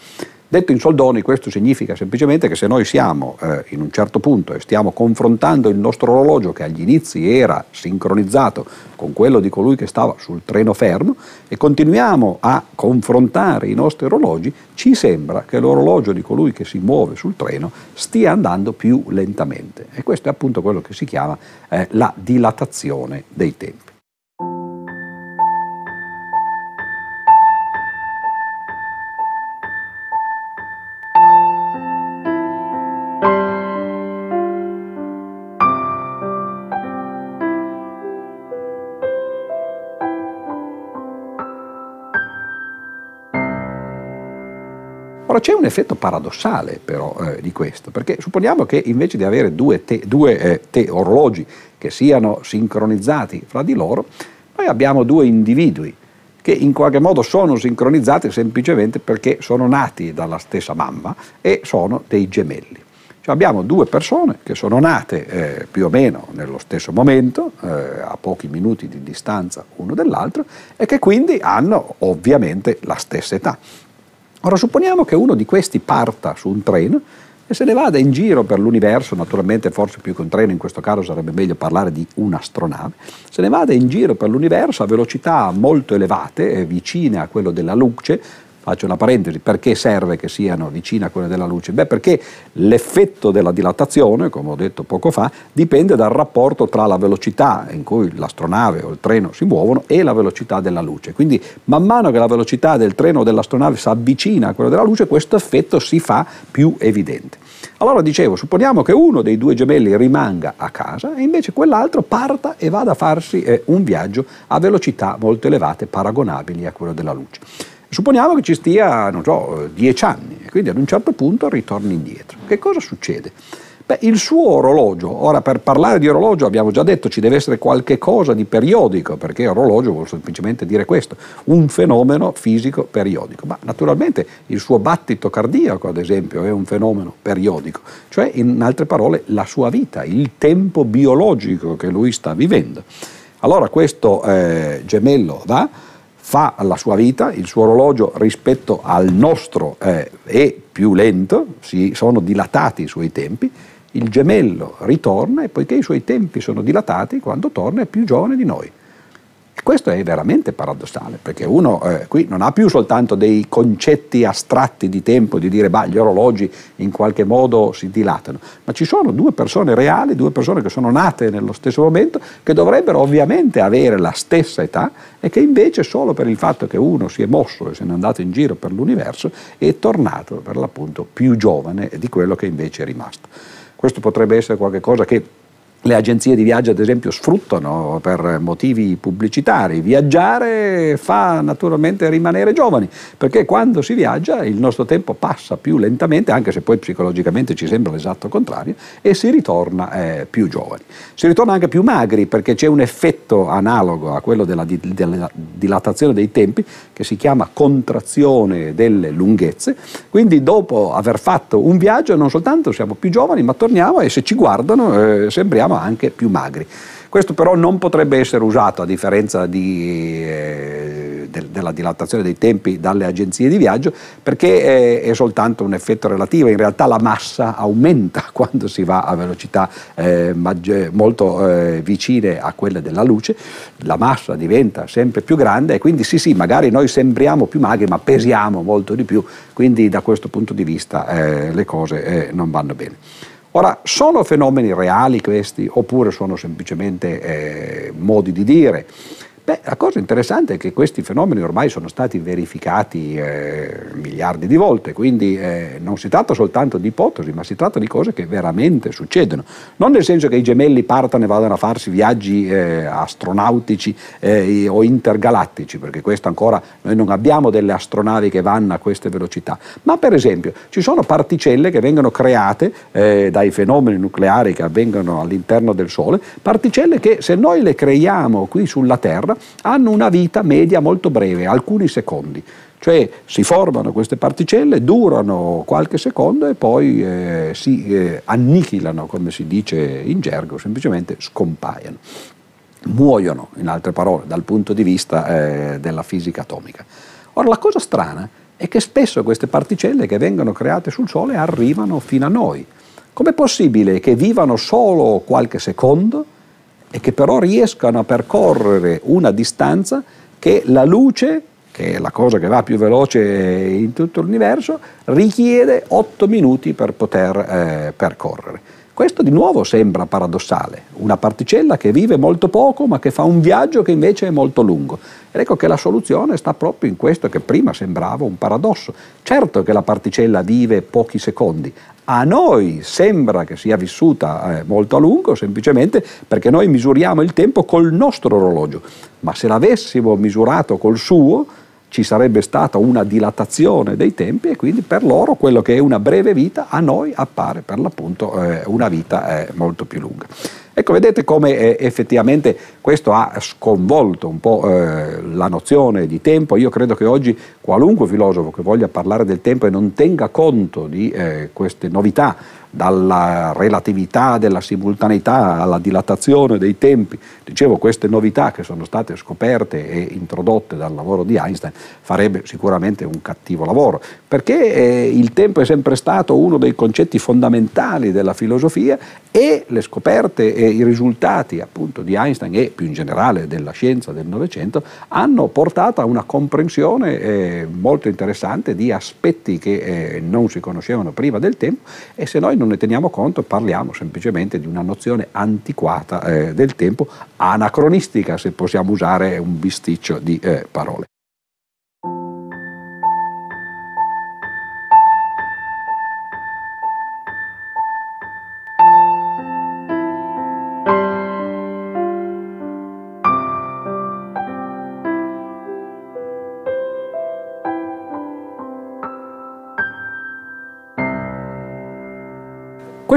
Detto in soldoni, questo significa semplicemente che se noi siamo eh, in un certo punto e stiamo confrontando il nostro orologio che agli inizi era sincronizzato con quello di colui che stava sul treno fermo e continuiamo a confrontare i nostri orologi, ci sembra che l'orologio di colui che si muove sul treno stia andando più lentamente. E questo è appunto quello che si chiama eh, la dilatazione dei tempi. Ora c'è un effetto paradossale però eh, di questo, perché supponiamo che invece di avere due, te, due eh, te orologi che siano sincronizzati fra di loro, noi abbiamo due individui che in qualche modo sono sincronizzati semplicemente perché sono nati dalla stessa mamma e sono dei gemelli. Cioè abbiamo due persone che sono nate eh, più o meno nello stesso momento, eh, a pochi minuti di distanza uno dall'altro, e che quindi hanno ovviamente la stessa età. Ora supponiamo che uno di questi parta su un treno e se ne vada in giro per l'universo, naturalmente forse più che un treno in questo caso sarebbe meglio parlare di un'astronave, se ne vada in giro per l'universo a velocità molto elevate, eh, vicine a quello della luce, Faccio una parentesi, perché serve che siano vicine a quelle della luce? Beh, perché l'effetto della dilatazione, come ho detto poco fa, dipende dal rapporto tra la velocità in cui l'astronave o il treno si muovono e la velocità della luce. Quindi man mano che la velocità del treno o dell'astronave si avvicina a quella della luce, questo effetto si fa più evidente. Allora dicevo, supponiamo che uno dei due gemelli rimanga a casa e invece quell'altro parta e vada a farsi eh, un viaggio a velocità molto elevate, paragonabili a quello della luce. Supponiamo che ci stia, non so, dieci anni e quindi ad un certo punto ritorni indietro. Che cosa succede? Beh, il suo orologio, ora per parlare di orologio abbiamo già detto ci deve essere qualche cosa di periodico, perché orologio vuol semplicemente dire questo, un fenomeno fisico periodico, ma naturalmente il suo battito cardiaco ad esempio è un fenomeno periodico, cioè in altre parole la sua vita, il tempo biologico che lui sta vivendo. Allora questo eh, gemello va, fa la sua vita, il suo orologio rispetto al nostro eh, è più lento, si sono dilatati i suoi tempi, il gemello ritorna e poiché i suoi tempi sono dilatati, quando torna è più giovane di noi. Questo è veramente paradossale, perché uno eh, qui non ha più soltanto dei concetti astratti di tempo, di dire bah, gli orologi in qualche modo si dilatano, ma ci sono due persone reali, due persone che sono nate nello stesso momento, che dovrebbero ovviamente avere la stessa età e che invece solo per il fatto che uno si è mosso e se n'è andato in giro per l'universo è tornato per l'appunto più giovane di quello che invece è rimasto. Questo potrebbe essere qualcosa che le agenzie di viaggio ad esempio sfruttano per motivi pubblicitari. Viaggiare fa naturalmente rimanere giovani, perché quando si viaggia il nostro tempo passa più lentamente, anche se poi psicologicamente ci sembra l'esatto contrario, e si ritorna eh, più giovani. Si ritorna anche più magri, perché c'è un effetto analogo a quello della, di, della dilatazione dei tempi, che si chiama contrazione delle lunghezze. Quindi dopo aver fatto un viaggio non soltanto siamo più giovani, ma torniamo e se ci guardano eh, sembriamo sono anche più magri. Questo però non potrebbe essere usato, a differenza di, eh, de, della dilatazione dei tempi dalle agenzie di viaggio, perché è, è, soltanto un effetto relativo, in realtà la massa aumenta quando si va a velocità eh, maggi- molto eh, vicine a quelle della luce, la massa diventa sempre più grande e quindi sì sì, magari noi sembriamo più magri ma pesiamo molto di più, quindi da questo punto di vista eh, le cose eh, non vanno bene. Ora, sono fenomeni reali questi oppure sono semplicemente eh, modi di dire? Beh, la cosa interessante è che questi fenomeni ormai sono stati verificati eh, miliardi di volte, quindi eh, non si tratta soltanto di ipotesi, ma si tratta di cose che veramente succedono. Non nel senso che i gemelli partano e vadano a farsi viaggi eh, astronautici eh, o intergalattici, perché questo ancora noi non abbiamo delle astronavi che vanno a queste velocità, ma per esempio ci sono particelle che vengono create eh, dai fenomeni nucleari che avvengono all'interno del Sole, particelle che se noi le creiamo qui sulla Terra, hanno una vita media molto breve, alcuni secondi. Cioè si formano queste particelle, durano qualche secondo e poi eh, si eh, annichilano, come si dice in gergo, semplicemente scompaiono. Muoiono, in altre parole, dal punto di vista eh, della fisica atomica. Ora, la cosa strana è che spesso queste particelle che vengono create sul Sole arrivano fino a noi. Com'è possibile che vivano solo qualche secondo e che però riescano a percorrere una distanza che la luce, che è la cosa che va più veloce in tutto l'universo, richiede 8 minuti per poter eh, percorrere. Questo di nuovo sembra paradossale, una particella che vive molto poco ma che fa un viaggio che invece è molto lungo. Ed ecco che la soluzione sta proprio in questo che prima sembrava un paradosso. Certo che la particella vive pochi secondi, a noi sembra che sia vissuta eh, molto a lungo semplicemente perché noi misuriamo il tempo col nostro orologio, ma se l'avessimo misurato col suo ci sarebbe stata una dilatazione dei tempi e quindi per loro quello che è una breve vita a noi appare per l'appunto eh, una vita eh, molto più lunga. Ecco, vedete come eh, effettivamente questo ha sconvolto un po' eh, la nozione di tempo. Io credo che oggi qualunque filosofo che voglia parlare del tempo e non tenga conto di eh, queste novità, dalla relatività della simultaneità alla dilatazione dei tempi, dicevo queste novità che sono state scoperte e introdotte dal lavoro di Einstein, farebbe sicuramente un cattivo lavoro, perché eh, il tempo è sempre stato uno dei concetti fondamentali della filosofia e le scoperte e i risultati appunto di Einstein e più in generale della scienza del Novecento hanno portato a una comprensione eh, molto interessante di aspetti che eh, non si conoscevano prima del tempo e se noi non ne teniamo conto parliamo semplicemente di una nozione antiquata eh, del tempo, anacronistica se possiamo usare un bisticcio di eh, parole.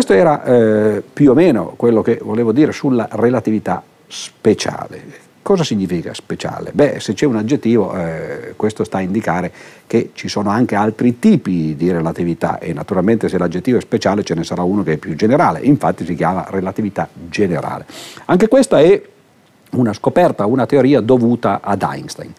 Questo era eh, più o meno quello che volevo dire sulla relatività speciale. Cosa significa speciale? Beh, se c'è un aggettivo, eh, questo sta a indicare che ci sono anche altri tipi di relatività e naturalmente se l'aggettivo è speciale ce ne sarà uno che è più generale, infatti si chiama relatività generale. Anche questa è una scoperta, una teoria dovuta ad Einstein.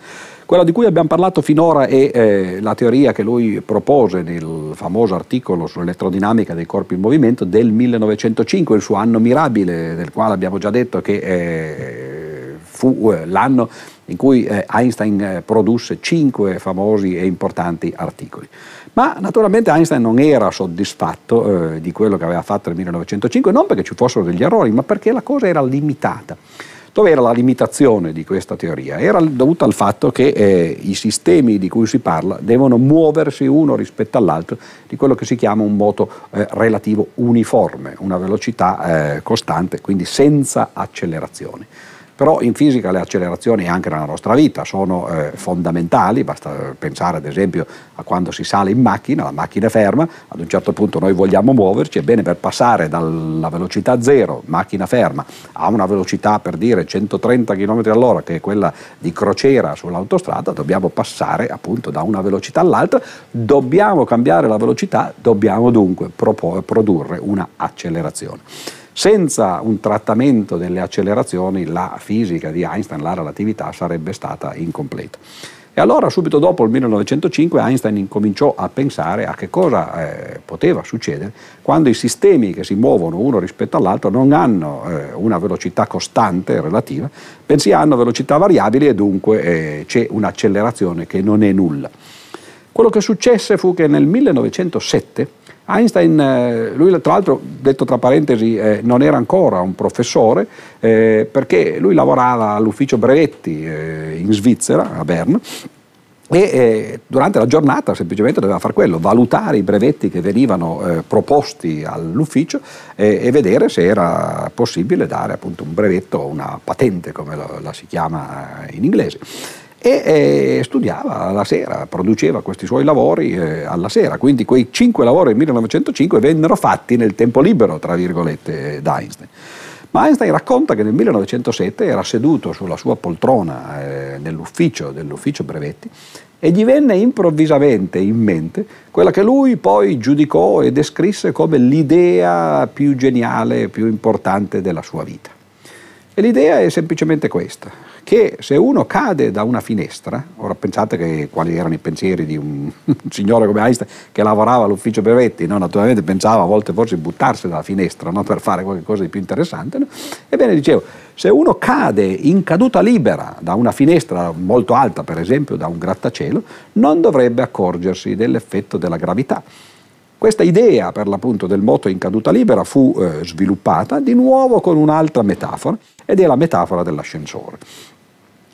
Quella di cui abbiamo parlato finora è eh, la teoria che lui propose nel famoso articolo sull'elettrodinamica dei corpi in movimento del 1905, il suo anno mirabile, del quale abbiamo già detto che eh, fu eh, l'anno in cui eh, Einstein eh, produsse cinque famosi e importanti articoli. Ma naturalmente Einstein non era soddisfatto eh, di quello che aveva fatto nel 1905, non perché ci fossero degli errori, ma perché la cosa era limitata. Dove era la limitazione di questa teoria? Era dovuta al fatto che eh, i sistemi di cui si parla devono muoversi uno rispetto all'altro di quello che si chiama un moto eh, relativo uniforme, una velocità eh, costante, quindi senza accelerazioni. Però in fisica le accelerazioni anche nella nostra vita sono eh, fondamentali, basta pensare ad esempio a quando si sale in macchina, la macchina è ferma, ad un certo punto noi vogliamo muoverci, ebbene per passare dalla velocità zero, macchina ferma, a una velocità per dire 130 km all'ora che è quella di crociera sull'autostrada, dobbiamo passare appunto da una velocità all'altra, dobbiamo cambiare la velocità, dobbiamo dunque produrre una accelerazione. Senza un trattamento delle accelerazioni la fisica di Einstein, la relatività, sarebbe stata incompleta. E allora subito dopo il 1905 Einstein incominciò a pensare a che cosa eh, poteva succedere quando i sistemi che si muovono uno rispetto all'altro non hanno eh, una velocità costante relativa, bensì hanno velocità variabili e dunque eh, c'è un'accelerazione che non è nulla. Quello che successe fu che nel 1907 Einstein, eh, lui tra l'altro, detto tra parentesi, eh, non era ancora un professore eh, perché lui lavorava all'ufficio brevetti eh, in Svizzera, a Bern, e eh, durante la giornata semplicemente doveva fare quello, valutare i brevetti che venivano eh, proposti all'ufficio eh, e vedere se era possibile dare appunto un brevetto o una patente come la, la si chiama in inglese e eh, studiava la sera, produceva questi suoi lavori eh, alla sera, quindi quei cinque lavori del 1905 vennero fatti nel tempo libero, tra virgolette, da Einstein. Ma Einstein racconta che nel 1907 era seduto sulla sua poltrona eh, nell'ufficio dell'ufficio brevetti e gli venne improvvisamente in mente quella che lui poi giudicò e descrisse come l'idea più geniale, più importante della sua vita. E l'idea è semplicemente questa, che se uno cade da una finestra, ora pensate che, quali erano i pensieri di un, signore come Einstein che lavorava all'ufficio brevetti, no? naturalmente pensava a volte forse buttarsi dalla finestra no? per fare qualcosa di più interessante, no? ebbene dicevo, se uno cade in caduta libera da una finestra molto alta, per esempio da un grattacielo, non dovrebbe accorgersi dell'effetto della gravità. Questa idea per l'appunto del moto in caduta libera fu eh, sviluppata di nuovo con un'altra metafora ed è la metafora dell'ascensore.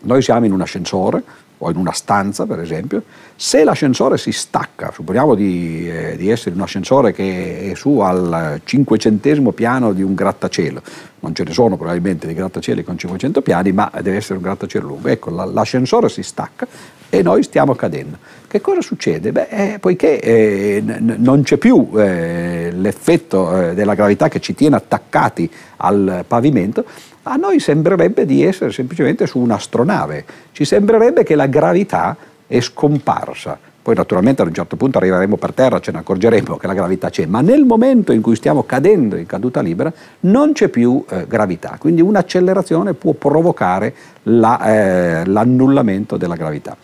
Noi siamo in un ascensore o in una stanza per esempio, se l'ascensore si stacca, supponiamo di, eh, di, essere un ascensore che è su al cinquecentesimo piano di un grattacielo, non ce ne sono probabilmente di grattacieli con 500 piani, ma deve essere un grattacielo lungo, ecco l'ascensore si stacca e noi stiamo cadendo. Che cosa succede? Beh, eh, poiché eh, n- non c'è più eh, l'effetto eh, della gravità che ci tiene attaccati al pavimento, a noi sembrerebbe di essere semplicemente su un'astronave, ci sembrerebbe che la gravità è scomparsa. Poi naturalmente ad un certo punto arriveremo per terra, ce ne accorgeremo che la gravità c'è, ma nel momento in cui stiamo cadendo in caduta libera non c'è più eh, gravità, quindi un'accelerazione può provocare la, eh, l'annullamento della gravità.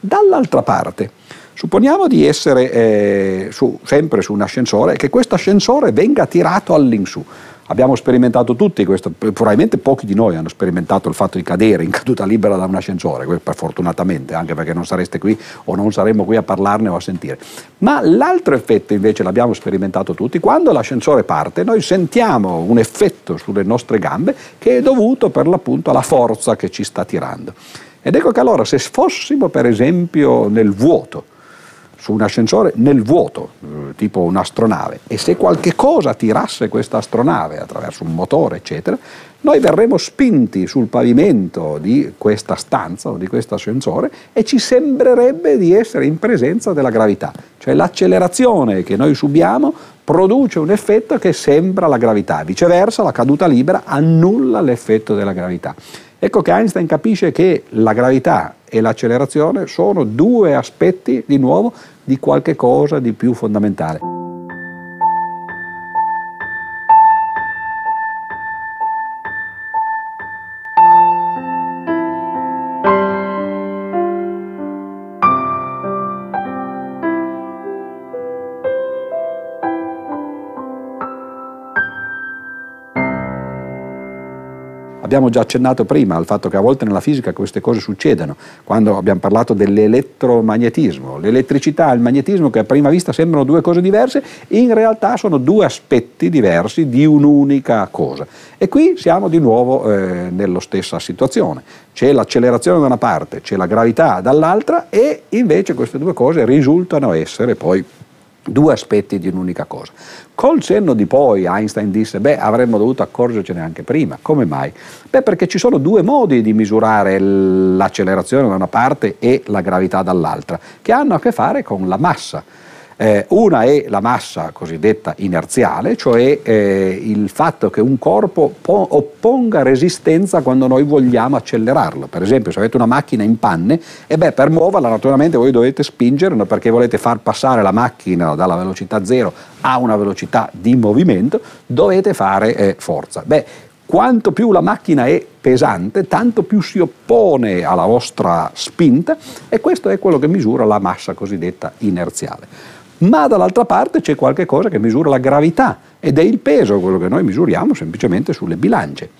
Dall'altra parte, supponiamo di essere eh, su, sempre su un ascensore e che questo ascensore venga tirato all'insù. Abbiamo sperimentato tutti questo, probabilmente pochi di noi hanno sperimentato il fatto di cadere in caduta libera da un ascensore, per fortunatamente, anche perché non sareste qui o non saremmo qui a parlarne o a sentire. Ma l'altro effetto invece l'abbiamo sperimentato tutti, quando l'ascensore parte noi sentiamo un effetto sulle nostre gambe che è dovuto per l'appunto alla forza che ci sta tirando. Ed ecco che allora se fossimo per esempio nel vuoto, su un ascensore nel vuoto, eh, tipo un'astronave, e se qualche cosa tirasse questa astronave attraverso un motore, eccetera, noi verremo spinti sul pavimento di questa stanza o di questo ascensore e ci sembrerebbe di essere in presenza della gravità, cioè l'accelerazione che noi subiamo produce un effetto che sembra la gravità, viceversa la caduta libera annulla l'effetto della gravità. Ecco che Einstein capisce che la gravità e l'accelerazione sono due aspetti, di nuovo, di qualche cosa di più fondamentale. Abbiamo già accennato prima al fatto che a volte nella fisica queste cose succedono, quando abbiamo parlato dell'elettromagnetismo. L'elettricità e il magnetismo, che a prima vista sembrano due cose diverse, in realtà sono due aspetti diversi di un'unica cosa. E qui siamo di nuovo eh, nella stessa situazione. C'è l'accelerazione da una parte, c'è la gravità dall'altra e invece queste due cose risultano essere poi due aspetti di un'unica cosa. Col senno di poi Einstein disse, beh, avremmo dovuto accorgercene anche prima. Come mai? Beh, perché ci sono due modi di misurare l'accelerazione da una parte e la gravità dall'altra, che hanno a che fare con la massa. Eh, una è la massa cosiddetta inerziale, cioè eh, il fatto che un corpo po- opponga resistenza quando noi vogliamo accelerarlo. Per esempio, se avete una macchina in panne, e beh, per muoverla naturalmente voi dovete spingerla perché volete far passare la macchina dalla velocità zero a una velocità di movimento, dovete fare eh, forza. Beh, quanto più la macchina è pesante, tanto più si oppone alla vostra spinta e questo è quello che misura la massa cosiddetta inerziale ma dall'altra parte c'è qualche cosa che misura la gravità ed è il peso, quello che noi misuriamo semplicemente sulle bilance.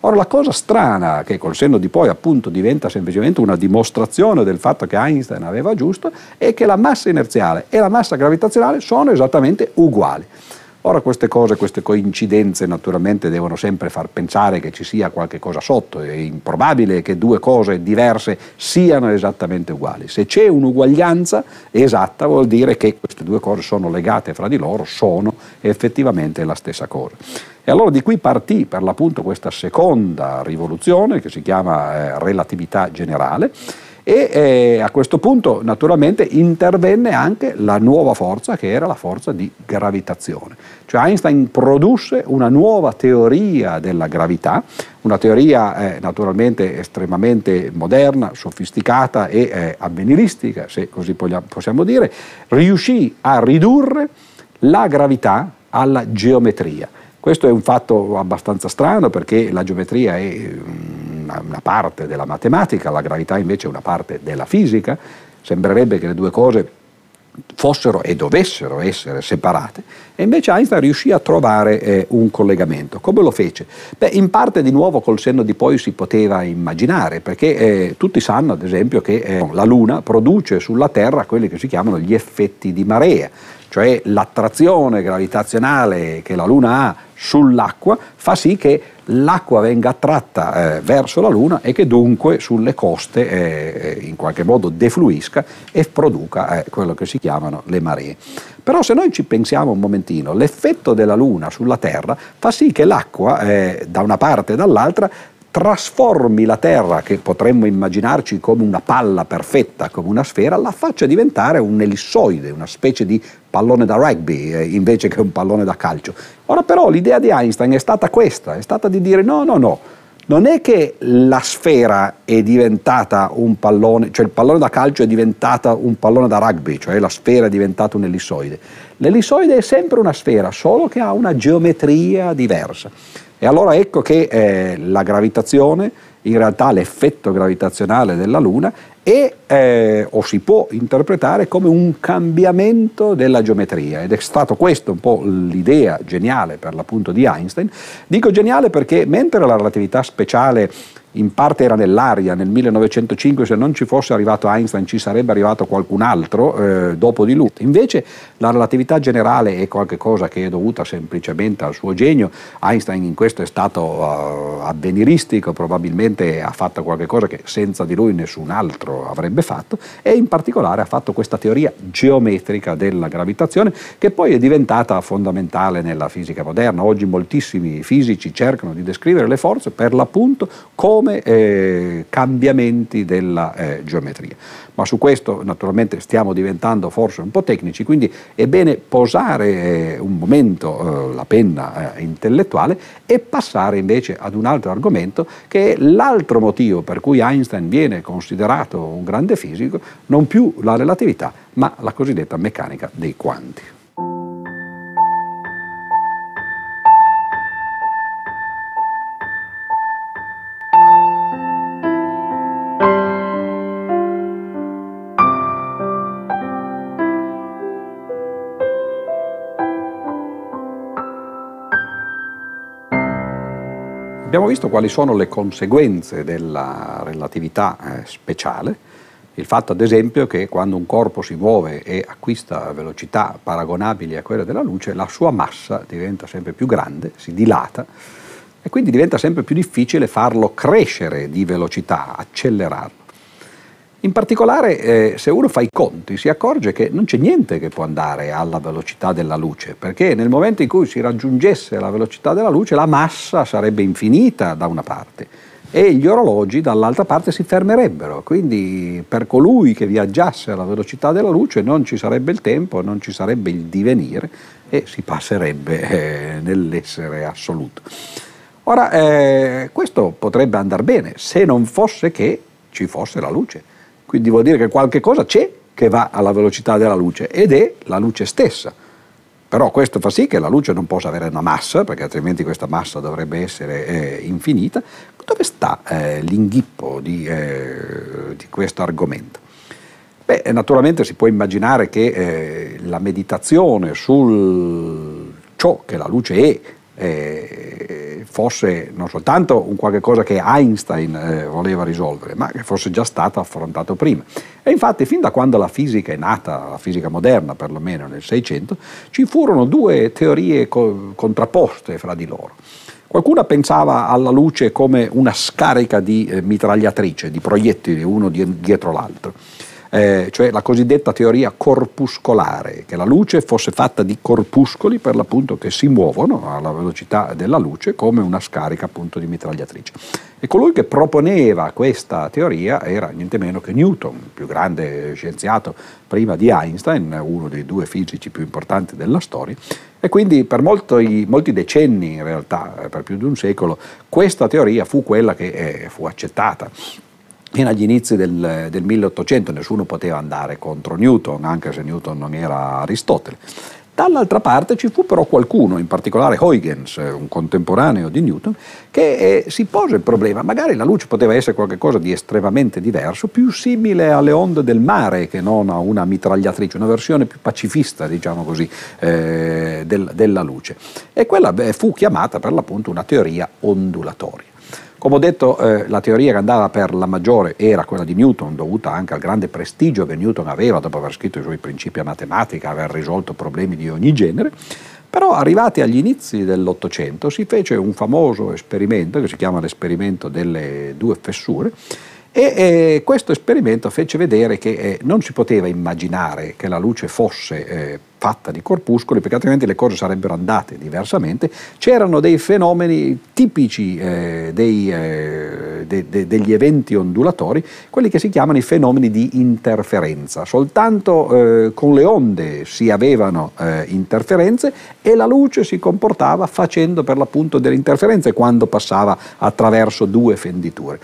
Ora la cosa strana, che col senno di poi appunto diventa semplicemente una dimostrazione del fatto che Einstein aveva giusto, è che la massa inerziale e la massa gravitazionale sono esattamente uguali. Ora queste cose, queste coincidenze naturalmente devono sempre far pensare che ci sia qualche cosa sotto, è improbabile che due cose diverse siano esattamente uguali. Se c'è un'uguaglianza esatta vuol dire che queste due cose sono legate fra di loro, sono effettivamente la stessa cosa. E allora di qui partì per l'appunto questa seconda rivoluzione che si chiama eh, relatività generale e eh, a questo punto naturalmente intervenne anche la nuova forza che era la forza di gravitazione. Cioè Einstein produsse una nuova teoria della gravità, una teoria eh, naturalmente estremamente moderna, sofisticata e eh, avveniristica, se così possiamo dire, riuscì a ridurre la gravità alla geometria. Questo è un fatto abbastanza strano perché la geometria è una, parte della matematica, la gravità invece è una parte della fisica, sembrerebbe che le due cose fossero e dovessero essere separate, e invece Einstein riuscì a trovare eh, un collegamento. Come lo fece? Beh, in parte di nuovo col senno di poi si poteva immaginare, perché eh, tutti sanno ad esempio che eh, la Luna produce sulla Terra quelli che si chiamano gli effetti di marea, cioè l'attrazione gravitazionale che la Luna ha sull'acqua fa sì che l'acqua venga attratta eh, verso la Luna e che dunque sulle coste eh, in qualche modo defluisca e produca eh, quello che si chiamano le maree. Però se noi ci pensiamo un momentino, l'effetto della Luna sulla Terra fa sì che l'acqua eh, da una parte e dall'altra trasformi la Terra, che potremmo immaginarci come una palla perfetta, come una sfera, la faccia diventare un ellissoide, una specie di pallone da rugby eh, invece che un pallone da calcio. Ora però l'idea di Einstein è stata questa, è stata di dire no, no, no, non è che la sfera è diventata un pallone, cioè il pallone da calcio è diventata un pallone da rugby, cioè la sfera è diventata un ellissoide. L'ellissoide è sempre una sfera, solo che ha una geometria diversa. E allora ecco che eh, la gravitazione, in realtà l'effetto gravitazionale della Luna, è eh, o si può interpretare come un cambiamento della geometria ed è stato questo un po' l'idea geniale per l'appunto di Einstein. Dico geniale perché mentre la relatività speciale in parte era nell'aria, nel 1905 se non ci fosse arrivato Einstein ci sarebbe arrivato qualcun altro eh, dopo di lui. Invece la relatività generale è qualcosa che è dovuta semplicemente al suo genio, Einstein in questo è stato uh, avveniristico, probabilmente ha fatto qualcosa che senza di lui nessun altro avrebbe fatto e in particolare ha fatto questa teoria geometrica della gravitazione che poi è diventata fondamentale nella fisica moderna. Oggi moltissimi fisici cercano di descrivere le forze per l'appunto come come eh, cambiamenti della eh, geometria. Ma su questo naturalmente stiamo diventando forse un po' tecnici, quindi è bene posare eh, un momento eh, la penna eh, intellettuale e passare invece ad un altro argomento che è l'altro motivo per cui Einstein viene considerato un grande fisico, non più la relatività, ma la cosiddetta meccanica dei quanti. Visto quali sono le conseguenze della relatività eh, speciale, il fatto ad esempio che quando un corpo si muove e acquista velocità paragonabili a quelle della luce, la sua massa diventa sempre più grande, si dilata e quindi diventa sempre più difficile farlo crescere di velocità, accelerarlo. In particolare, eh, se uno fa i conti, si accorge che non c'è niente che può andare alla velocità della luce, perché nel momento in cui si raggiungesse la velocità della luce, la massa sarebbe infinita da una parte e gli orologi dall'altra parte si fermerebbero. Quindi per colui che viaggiasse alla velocità della luce non ci sarebbe il tempo, non ci sarebbe il divenire e si passerebbe eh, nell'essere assoluto. Ora, eh, questo potrebbe andare bene se non fosse che ci fosse la luce. Quindi vuol dire che qualche cosa c'è che va alla velocità della luce ed è la luce stessa. Però questo fa sì che la luce non possa avere una massa, perché altrimenti questa massa dovrebbe essere eh, infinita. Dove sta eh, l'inghippo di, eh, di questo argomento? Beh, naturalmente si può immaginare che eh, la meditazione su ciò che la luce è, eh, fosse non soltanto un qualche che Einstein eh, voleva risolvere, ma che fosse già stato affrontato prima. E infatti fin da quando la fisica è nata, la fisica moderna perlomeno nel 600, ci furono due teorie co- contrapposte fra di loro. Qualcuno pensava alla luce come una scarica di eh, mitragliatrice, di proiettili uno dietro l'altro eh, cioè la cosiddetta teoria corpuscolare, che la luce fosse fatta di corpuscoli per l'appunto che si muovono alla velocità della luce come una scarica appunto di mitragliatrice. E colui che proponeva questa teoria era niente meno che Newton, il più grande scienziato prima di Einstein, uno dei due fisici più importanti della storia, e quindi per molti, molti, decenni, in realtà per più di un secolo, questa teoria fu quella che eh, fu accettata fino agli inizi del, del 1800 nessuno poteva andare contro Newton, anche se Newton non era Aristotele. Dall'altra parte ci fu però qualcuno, in particolare Huygens, un contemporaneo di Newton, che eh, si pose il problema, magari la luce poteva essere qualcosa di estremamente diverso, più simile alle onde del mare che non a una mitragliatrice, una versione più pacifista, diciamo così, eh, del, della luce. E quella beh, fu chiamata per l'appunto una teoria ondulatoria. Come ho detto, eh, la teoria che andava per la maggiore era quella di Newton, dovuta anche al grande prestigio che Newton aveva dopo aver scritto i suoi principi a matematica, aver risolto problemi di ogni genere. Però arrivati agli inizi dell'Ottocento si fece un famoso esperimento che si chiama l'esperimento delle due fessure e eh, questo esperimento fece vedere che eh, non si poteva immaginare che la luce fosse eh, fatta di corpuscoli, perché altrimenti le cose sarebbero andate diversamente, c'erano dei fenomeni tipici eh, dei, eh, de, de, degli eventi ondulatori, quelli che si chiamano i fenomeni di interferenza. Soltanto eh, con le onde si avevano eh, interferenze e la luce si comportava facendo per l'appunto delle interferenze quando passava attraverso due fenditure.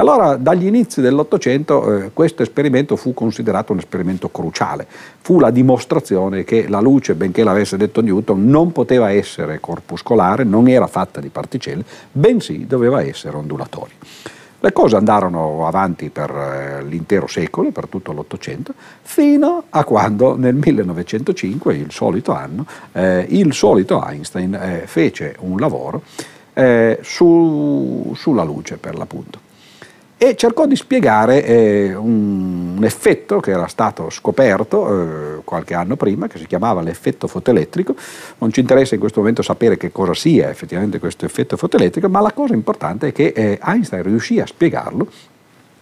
Allora dagli inizi dell'Ottocento eh, questo esperimento fu considerato un esperimento cruciale, fu la dimostrazione che la luce, benché l'avesse detto Newton, non poteva essere corpuscolare, non era fatta di particelle, bensì doveva essere ondulatoria. Le cose andarono avanti per eh, l'intero secolo, per tutto l'Ottocento, fino a quando nel 1905, il solito anno, eh, il solito Einstein eh, fece un lavoro eh, su, sulla luce, per l'appunto e cercò di spiegare eh, un, un, effetto che era stato scoperto eh, qualche anno prima, che si chiamava l'effetto fotoelettrico. Non ci interessa in questo momento sapere che cosa sia effettivamente questo effetto fotoelettrico, ma la cosa importante è che eh, Einstein riuscì a spiegarlo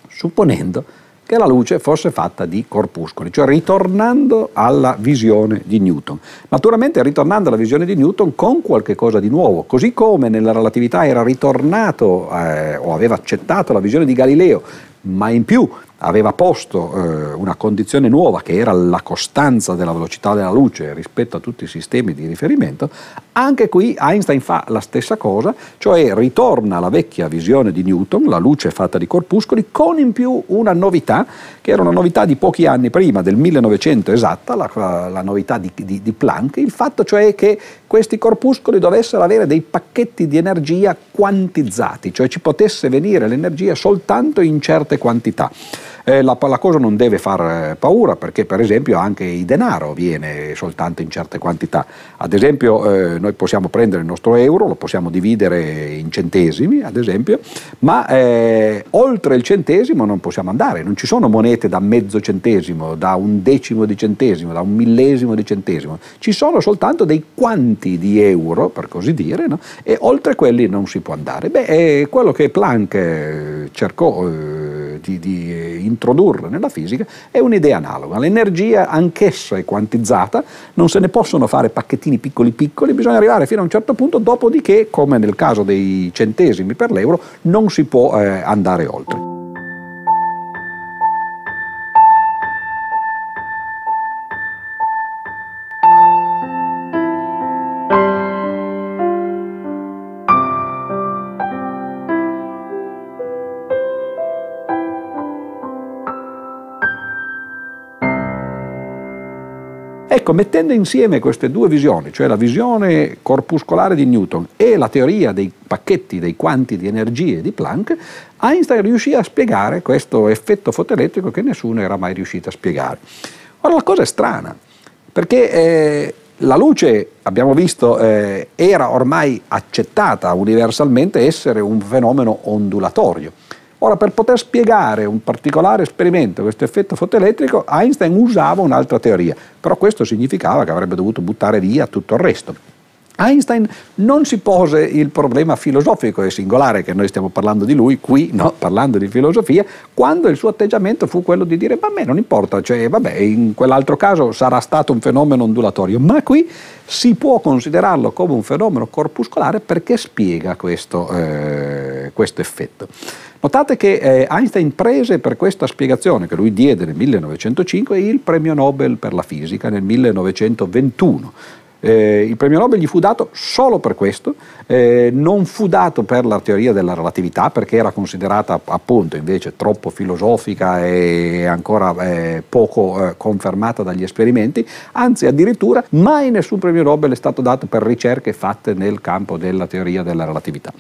supponendo che la luce fosse fatta di corpuscoli, cioè ritornando alla visione di Newton. Naturalmente ritornando alla visione di Newton con qualche cosa di nuovo, così come nella relatività era ritornato eh, o aveva accettato la visione di Galileo, ma in più aveva posto eh, una condizione nuova che era la costanza della velocità della luce rispetto a tutti i sistemi di riferimento, anche qui Einstein fa la stessa cosa, cioè ritorna alla vecchia visione di Newton, la luce fatta di corpuscoli, con in più una novità, che era una novità di pochi anni prima, del 1900 esatta, la, la novità di, di, di Planck, il fatto cioè che questi corpuscoli dovessero avere dei pacchetti di energia quantizzati, cioè ci potesse venire l'energia soltanto in certe quantità. Eh, la, la, cosa non deve far eh, paura perché per esempio anche il denaro viene soltanto in certe quantità. Ad esempio eh, noi possiamo prendere il nostro euro, lo possiamo dividere in centesimi ad esempio, ma eh, oltre il centesimo non possiamo andare, non ci sono monete da mezzo centesimo, da un decimo di centesimo, da un millesimo di centesimo, ci sono soltanto dei quanti di euro per così dire no? e oltre quelli non si può andare. Beh, è quello che Planck eh, cercò di, di introdurre nella fisica è un'idea analoga. L'energia anch'essa è quantizzata, non se ne possono fare pacchettini piccoli piccoli, bisogna arrivare fino a un certo punto, dopodiché, come nel caso dei centesimi per l'euro, non si può eh, andare oltre. Ecco, mettendo insieme queste due visioni, cioè la visione corpuscolare di Newton e la teoria dei pacchetti, dei quanti di energie di Planck, Einstein riuscì a spiegare questo effetto fotoelettrico che nessuno era mai riuscito a spiegare. Ora la cosa è strana, perché eh, la luce, abbiamo visto, eh, era ormai accettata universalmente essere un fenomeno ondulatorio. Ora, per poter spiegare un particolare esperimento, questo effetto fotoelettrico, Einstein usava un'altra teoria, però questo significava che avrebbe dovuto buttare via tutto il resto. Einstein non si pose il problema filosofico, è singolare che noi stiamo parlando di lui qui, no, parlando di filosofia, quando il suo atteggiamento fu quello di dire, vabbè, non importa, cioè, vabbè, in quell'altro caso sarà stato un fenomeno ondulatorio, ma qui si può considerarlo come un fenomeno corpuscolare perché spiega questo, eh, questo effetto. Notate che eh, Einstein prese per questa spiegazione che lui diede nel 1905 il premio Nobel per la fisica nel 1921. Eh, il premio Nobel gli fu dato solo per questo, eh, non fu dato per la teoria della relatività perché era considerata appunto invece troppo filosofica e ancora eh, poco eh, confermata dagli esperimenti, anzi addirittura mai nessun premio Nobel è stato dato per ricerche fatte nel campo della teoria della relatività.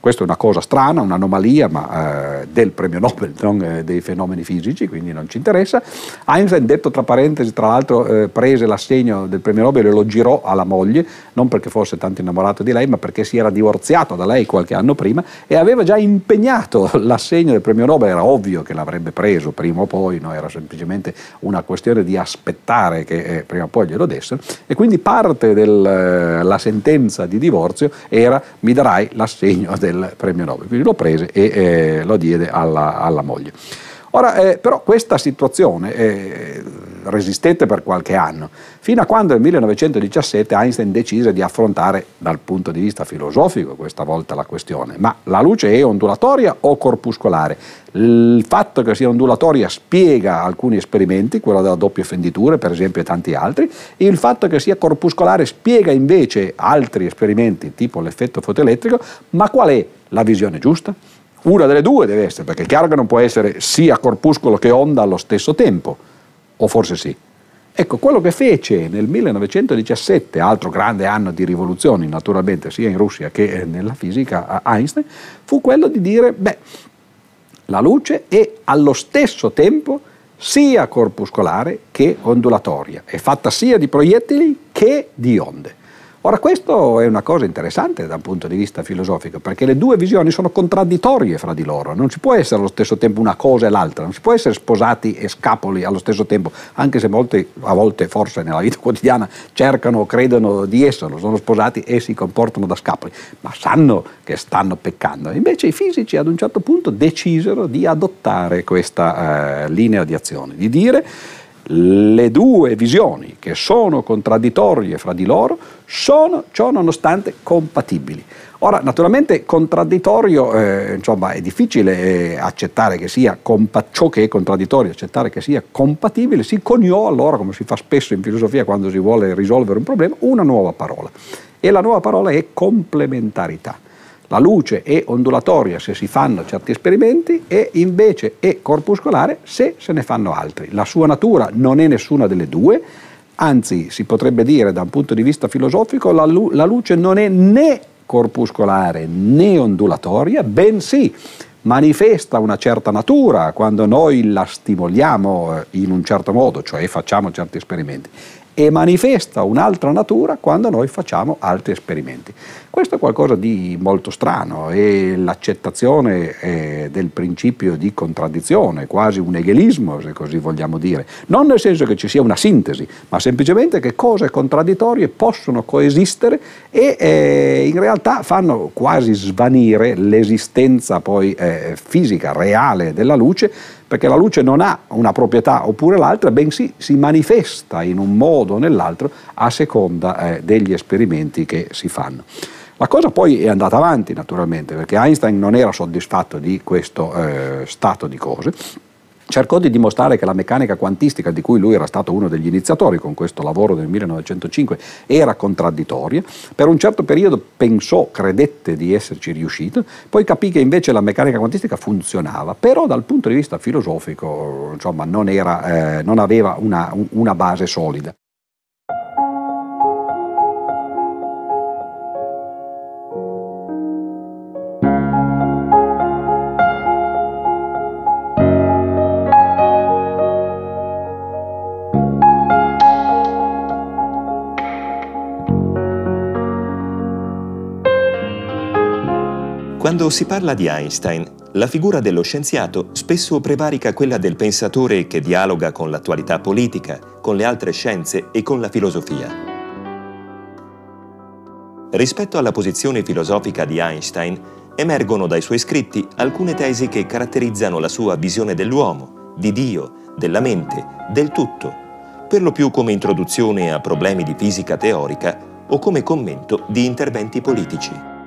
Questa è una cosa strana, un'anomalia, ma eh, del premio Nobel, non eh, dei fenomeni fisici, quindi non ci interessa. Einstein, detto tra parentesi, tra l'altro eh, prese l'assegno del premio Nobel e lo girò alla moglie, non perché fosse tanto innamorato di lei, ma perché si era divorziato da lei qualche anno prima e aveva già impegnato l'assegno del premio Nobel, era ovvio che l'avrebbe preso prima o poi, no? era semplicemente una questione di aspettare che eh, prima o poi glielo dessero, e quindi parte della eh, sentenza di divorzio era mi darai l'assegno del del premio Nobel. Quindi lo prese e eh, lo diede alla, alla moglie. Ora, eh, però questa situazione eh, resistette per qualche anno, fino a quando nel 1917 Einstein decise di affrontare dal punto di vista filosofico questa volta la questione, ma la luce è ondulatoria o corpuscolare? Il fatto che sia ondulatoria spiega alcuni esperimenti, quello della doppia fenditura per esempio e tanti altri, il fatto che sia corpuscolare spiega invece altri esperimenti tipo l'effetto fotoelettrico, ma qual è la visione giusta? Una delle due deve essere, perché è chiaro che non può essere sia corpuscolo che onda allo stesso tempo, o forse sì. Ecco, quello che fece nel 1917, altro grande anno di rivoluzioni naturalmente sia in Russia che nella fisica Einstein, fu quello di dire, beh, la luce è allo stesso tempo sia corpuscolare che ondulatoria, è fatta sia di proiettili che di onde. Ora questo è una cosa interessante da un punto di vista filosofico, perché le due visioni sono contraddittorie fra di loro, non ci può essere allo stesso tempo una cosa e l'altra, non si può essere sposati e scapoli allo stesso tempo, anche se molti, a volte forse nella vita quotidiana cercano o credono di esserlo, sono sposati e si comportano da scapoli, ma sanno che stanno peccando. Invece i fisici ad un certo punto decisero di adottare questa eh, linea di azione, di dire le due visioni, che sono contraddittorie fra di loro, sono ciò nonostante compatibili. Ora, naturalmente contraddittorio, eh, insomma, è difficile eh, accettare che sia compa- ciò che è contraddittorio, accettare che sia compatibile, si coniò allora, come si fa spesso in filosofia quando si vuole risolvere un problema, una nuova parola. E la nuova parola è complementarità. La luce è ondulatoria se si fanno certi esperimenti e invece è corpuscolare se se ne fanno altri. La sua natura non è nessuna delle due, anzi si potrebbe dire da un punto di vista filosofico la, lu- la luce non è né corpuscolare né ondulatoria, bensì manifesta una certa natura quando noi la stimoliamo eh, in un certo modo, cioè facciamo certi esperimenti, e manifesta un'altra natura quando noi facciamo altri esperimenti. Questo è qualcosa di molto strano e l'accettazione eh, del principio di contraddizione, quasi un egelismo se così vogliamo dire, non nel senso che ci sia una sintesi, ma semplicemente che cose contraddittorie possono coesistere e eh, in realtà fanno quasi svanire l'esistenza poi eh, fisica, reale della luce, perché la luce non ha una proprietà oppure l'altra, bensì si manifesta in un modo o nell'altro a seconda eh, degli esperimenti che si fanno. La cosa poi è andata avanti naturalmente perché Einstein non era soddisfatto di questo eh, stato di cose cercò di dimostrare che la meccanica quantistica di cui lui era stato uno degli iniziatori con questo lavoro del 1905 era contraddittoria, per un certo periodo pensò, credette di esserci riuscito, poi capì che invece la meccanica quantistica funzionava, però dal punto di vista filosofico insomma, non, era, eh, non aveva una, una base solida. Quando si parla di Einstein, la figura dello scienziato spesso prevarica quella del pensatore che dialoga con l'attualità politica, con le altre scienze e con la filosofia. Rispetto alla posizione filosofica di Einstein, emergono dai suoi scritti alcune tesi che caratterizzano la sua visione dell'uomo, di Dio, della mente, del tutto, per lo più come introduzione a problemi di fisica teorica o come commento di interventi politici.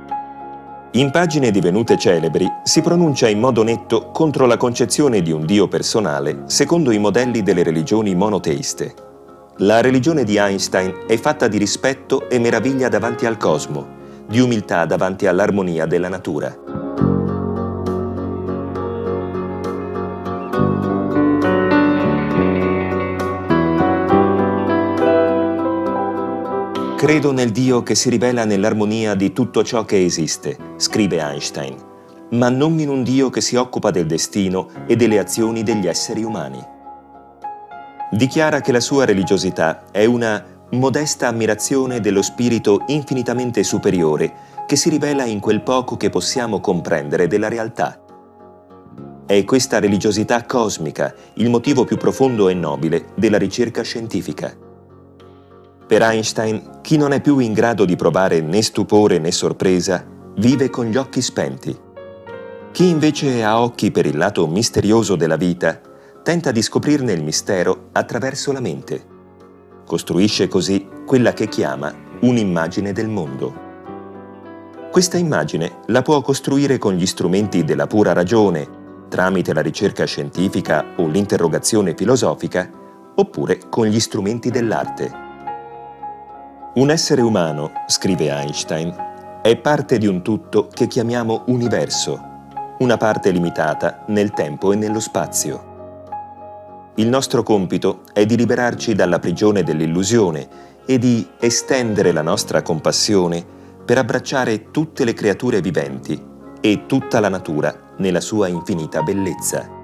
In pagine divenute celebri si pronuncia in modo netto contro la concezione di un Dio personale secondo i modelli delle religioni monoteiste. La religione di Einstein è fatta di rispetto e meraviglia davanti al cosmo, di umiltà davanti all'armonia della natura. Credo nel Dio che si rivela nell'armonia di tutto ciò che esiste, scrive Einstein, ma non in un Dio che si occupa del destino e delle azioni degli esseri umani. Dichiara che la sua religiosità è una modesta ammirazione dello spirito infinitamente superiore che si rivela in quel poco che possiamo comprendere della realtà. È questa religiosità cosmica il motivo più profondo e nobile della ricerca scientifica. Per Einstein, chi non è più in grado di provare né stupore né sorpresa, vive con gli occhi spenti. Chi invece ha occhi per il lato misterioso della vita, tenta di scoprirne il mistero attraverso la mente. Costruisce così quella che chiama un'immagine del mondo. Questa immagine la può costruire con gli strumenti della pura ragione, tramite la ricerca scientifica o l'interrogazione filosofica, oppure con gli strumenti dell'arte. Un essere umano, scrive Einstein, è parte di un tutto che chiamiamo universo, una parte limitata nel tempo e nello spazio. Il nostro compito è di liberarci dalla prigione dell'illusione e di estendere la nostra compassione per abbracciare tutte le creature viventi e tutta la natura nella sua infinita bellezza.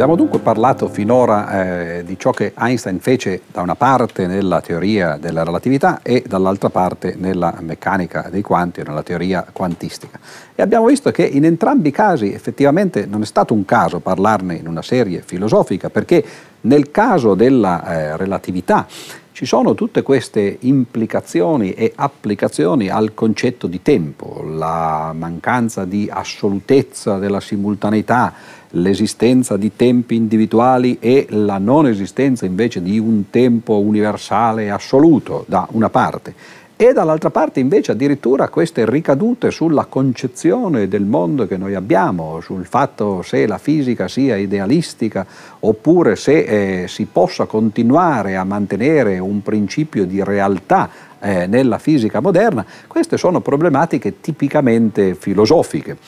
Abbiamo dunque parlato finora eh, di ciò che Einstein fece da una parte nella teoria della relatività e dall'altra parte nella meccanica dei quanti, nella teoria quantistica. E abbiamo visto che in entrambi i casi effettivamente non è stato un caso parlarne in una serie filosofica, perché nel caso della eh, relatività ci sono tutte queste implicazioni e applicazioni al concetto di tempo, la mancanza di assolutezza della simultaneità, l'esistenza di tempi individuali e la non esistenza invece di un tempo universale assoluto da una parte e dall'altra parte invece addirittura queste ricadute sulla concezione del mondo che noi abbiamo, sul fatto se la fisica sia idealistica oppure se eh, si possa continuare a mantenere un principio di realtà eh, nella fisica moderna, queste sono problematiche tipicamente filosofiche.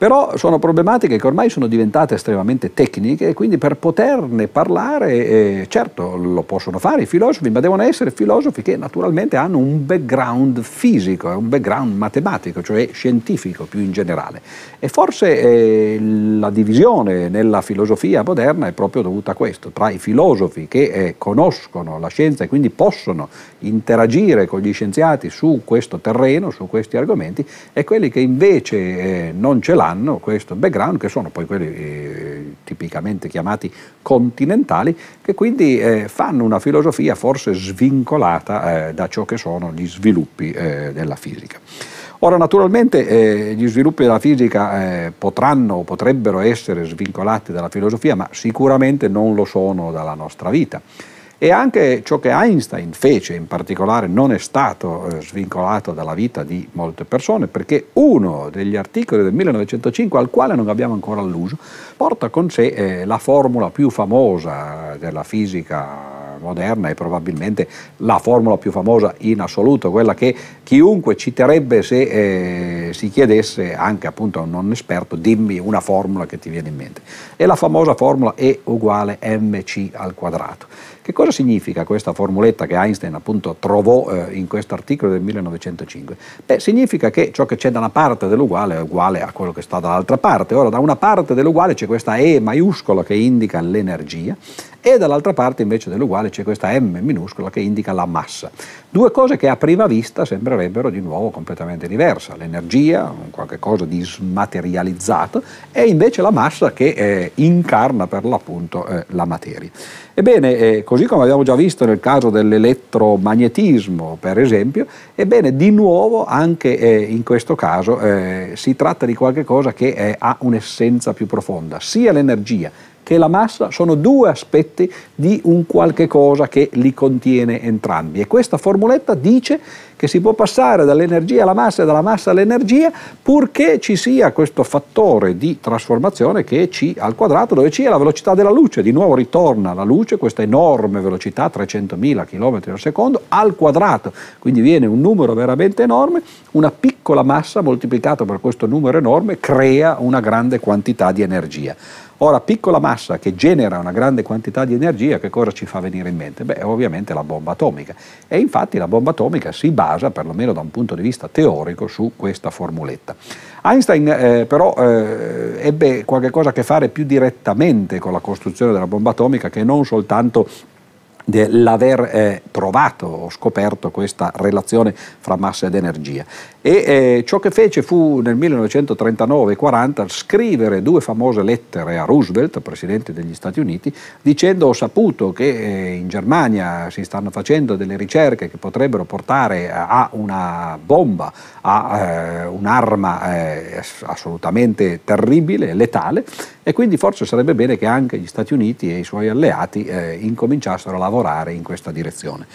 Però sono problematiche che ormai sono diventate estremamente tecniche e quindi per poterne parlare, eh, certo lo possono fare i filosofi, ma devono essere filosofi che naturalmente hanno un background fisico, un background matematico, cioè scientifico più in generale. E forse eh, la divisione nella filosofia moderna è proprio dovuta a questo, tra i filosofi che eh, conoscono la scienza e quindi possono interagire con gli scienziati su questo terreno, su questi argomenti, e quelli che invece eh, non ce l'hanno hanno questo background, che sono poi quelli eh, tipicamente chiamati continentali, che quindi eh, fanno una filosofia forse svincolata eh, da ciò che sono gli sviluppi eh, della fisica. Ora, naturalmente eh, gli sviluppi della fisica eh, potranno o potrebbero essere svincolati dalla filosofia, ma sicuramente non lo sono dalla nostra vita. E anche ciò che Einstein fece in particolare non è stato eh, svincolato dalla vita di molte persone, perché uno degli articoli del 1905, al quale non abbiamo ancora alluso, porta con sé eh, la formula più famosa della fisica moderna e probabilmente la formula più famosa in assoluto, quella che chiunque citerebbe se eh, si chiedesse anche appunto a un non esperto dimmi una formula che ti viene in mente. E la famosa formula E uguale mc al quadrato. Che cosa significa questa formuletta che Einstein appunto trovò eh, in questo articolo del 1905? Beh, significa che ciò che c'è da una parte dell'uguale è uguale a quello che sta dall'altra parte. Ora, da una parte dell'uguale c'è questa E maiuscola che indica l'energia e dall'altra parte invece dell'uguale c'è questa M minuscola che indica la massa. Due cose che a prima vista sembrerebbero di nuovo completamente diverse. L'energia, qualcosa di smaterializzato, e invece la massa che eh, incarna per l'appunto eh, la materia. Ebbene, eh, così come abbiamo già visto nel caso dell'elettromagnetismo, per esempio, ebbene, di nuovo anche eh, in questo caso eh, si tratta di qualcosa che eh, ha un'essenza più profonda, sia l'energia che la massa sono due aspetti di un qualche cosa che li contiene entrambi. E questa formuletta dice che si può passare dall'energia alla massa e dalla massa all'energia purché ci sia questo fattore di trasformazione che è c al quadrato dove c è la velocità della luce. Di nuovo ritorna la luce, questa enorme velocità, 300.000 km al secondo, al quadrato. Quindi viene un numero veramente enorme, una piccola massa moltiplicata per questo numero enorme crea una grande quantità di energia. Ora, piccola massa che genera una grande quantità di energia, che cosa ci fa venire in mente? Beh, ovviamente la bomba atomica. E infatti la bomba atomica si basa, perlomeno da un punto di vista teorico, su questa formuletta. Einstein eh, però eh, ebbe qualcosa a che fare più direttamente con la costruzione della bomba atomica che non soltanto dell'aver eh, trovato o scoperto questa relazione fra massa ed energia. E eh, ciò che fece fu nel 1939-40 scrivere due famose lettere a Roosevelt, presidente degli Stati Uniti, dicendo ho saputo che eh, in Germania si stanno facendo delle ricerche che potrebbero portare a una bomba, a eh, un'arma eh, assolutamente terribile, letale, e quindi forse sarebbe bene che anche gli Stati Uniti e i suoi alleati eh, incominciassero a lavorare in questa direzione.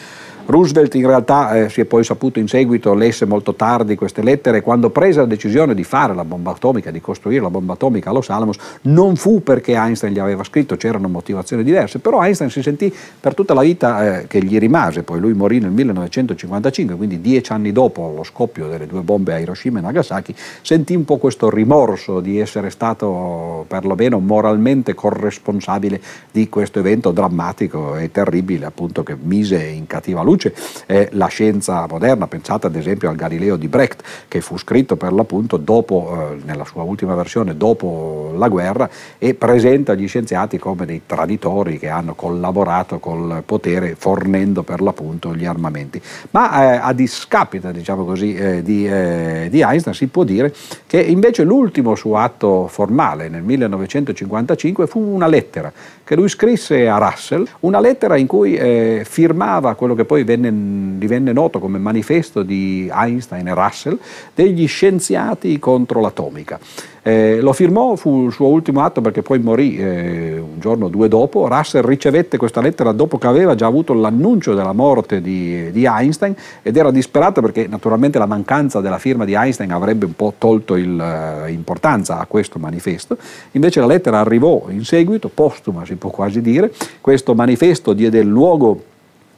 Roosevelt in realtà eh, si è poi saputo in seguito, lesse molto tardi queste lettere, quando prese la decisione di fare la bomba atomica, di costruire la bomba atomica a Los Alamos, non fu perché Einstein gli aveva scritto, c'erano motivazioni diverse, però Einstein si sentì per tutta la vita eh, che gli rimase, poi lui morì nel 1955, quindi dieci anni dopo lo scoppio delle due bombe a Hiroshima e Nagasaki, sentì un po' questo rimorso di essere stato perlomeno moralmente corresponsabile di questo evento drammatico e terribile appunto che mise in cattiva luce luce è la scienza moderna, pensate ad esempio al Galileo di Brecht che fu scritto per l'appunto dopo, eh, nella sua ultima versione dopo la guerra e presenta gli scienziati come dei traditori che hanno collaborato col potere fornendo per l'appunto gli armamenti. Ma eh, a discapito diciamo così, eh, di, eh, di Einstein si può dire che invece l'ultimo suo atto formale nel 1955 fu una lettera che lui scrisse a Russell, una lettera in cui eh, firmava quello che poi venne, divenne noto come manifesto di Einstein e Russell degli scienziati contro l'atomica. Eh, lo firmò, fu il suo ultimo atto perché poi morì eh, un giorno o due dopo. Russell ricevette questa lettera dopo che aveva già avuto l'annuncio della morte di, di Einstein ed era disperato perché naturalmente la mancanza della firma di Einstein avrebbe un po' tolto l'importanza uh, a questo manifesto. Invece la lettera arrivò in seguito, postuma si può quasi dire. Questo manifesto diede luogo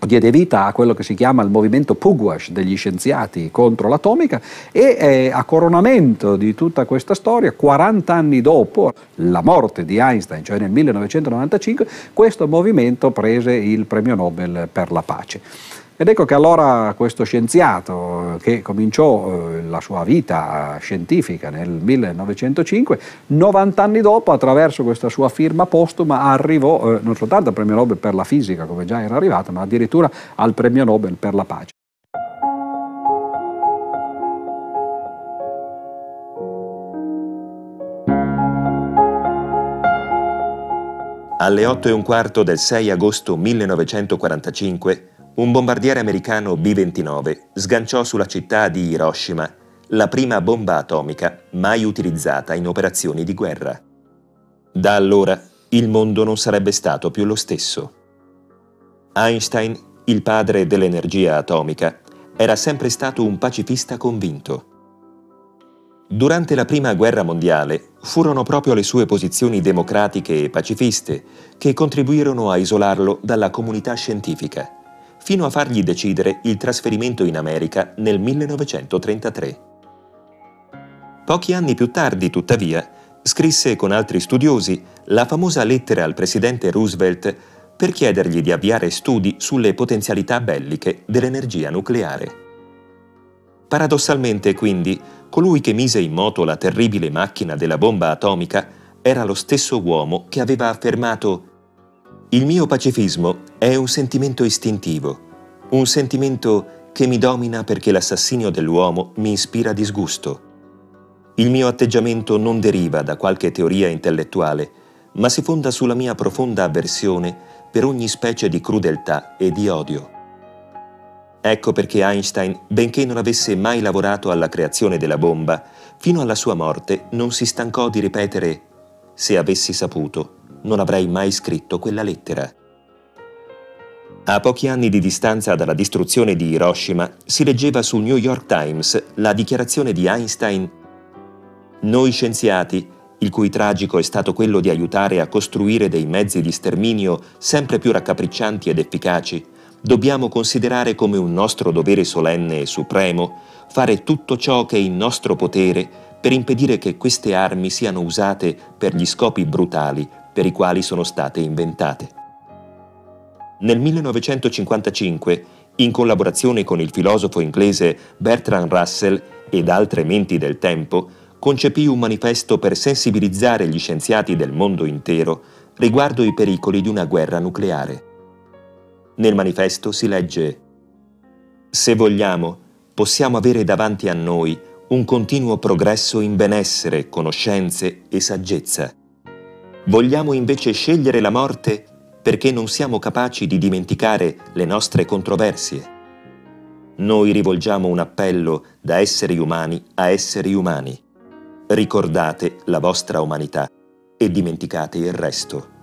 diede vita a quello che si chiama il movimento Pugwash degli scienziati contro l'atomica e eh, a coronamento di tutta questa storia, 40 anni dopo la morte di Einstein, cioè nel 1995, questo movimento prese il premio Nobel per la pace. Ed ecco che allora questo scienziato che cominciò eh, la sua vita scientifica nel 1905, 90 anni dopo, attraverso questa sua firma postuma, arrivò eh, non soltanto al premio Nobel per la fisica, come già era arrivato, ma addirittura al premio Nobel per la pace. Alle 8 e un quarto del 6 agosto 1945 un bombardiere americano B-29 sganciò sulla città di Hiroshima la prima bomba atomica mai utilizzata in operazioni di guerra. Da allora il mondo non sarebbe stato più lo stesso. Einstein, il padre dell'energia atomica, era sempre stato un pacifista convinto. Durante la Prima Guerra Mondiale furono proprio le sue posizioni democratiche e pacifiste che contribuirono a isolarlo dalla comunità scientifica fino a fargli decidere il trasferimento in America nel 1933. Pochi anni più tardi, tuttavia, scrisse con altri studiosi la famosa lettera al presidente Roosevelt per chiedergli di avviare studi sulle potenzialità belliche dell'energia nucleare. Paradossalmente, quindi, colui che mise in moto la terribile macchina della bomba atomica era lo stesso uomo che aveva affermato il mio pacifismo è un sentimento istintivo, un sentimento che mi domina perché l'assassinio dell'uomo mi ispira disgusto. Il mio atteggiamento non deriva da qualche teoria intellettuale, ma si fonda sulla mia profonda avversione per ogni specie di crudeltà e di odio. Ecco perché Einstein, benché non avesse mai lavorato alla creazione della bomba, fino alla sua morte non si stancò di ripetere se avessi saputo non avrei mai scritto quella lettera. A pochi anni di distanza dalla distruzione di Hiroshima si leggeva sul New York Times la dichiarazione di Einstein Noi scienziati, il cui tragico è stato quello di aiutare a costruire dei mezzi di sterminio sempre più raccapriccianti ed efficaci, dobbiamo considerare come un nostro dovere solenne e supremo fare tutto ciò che è in nostro potere per impedire che queste armi siano usate per gli scopi brutali per i quali sono state inventate. Nel 1955, in collaborazione con il filosofo inglese Bertrand Russell ed altre menti del tempo, concepì un manifesto per sensibilizzare gli scienziati del mondo intero riguardo i pericoli di una guerra nucleare. Nel manifesto si legge Se vogliamo, possiamo avere davanti a noi un continuo progresso in benessere, conoscenze e saggezza. Vogliamo invece scegliere la morte perché non siamo capaci di dimenticare le nostre controversie. Noi rivolgiamo un appello da esseri umani a esseri umani. Ricordate la vostra umanità e dimenticate il resto.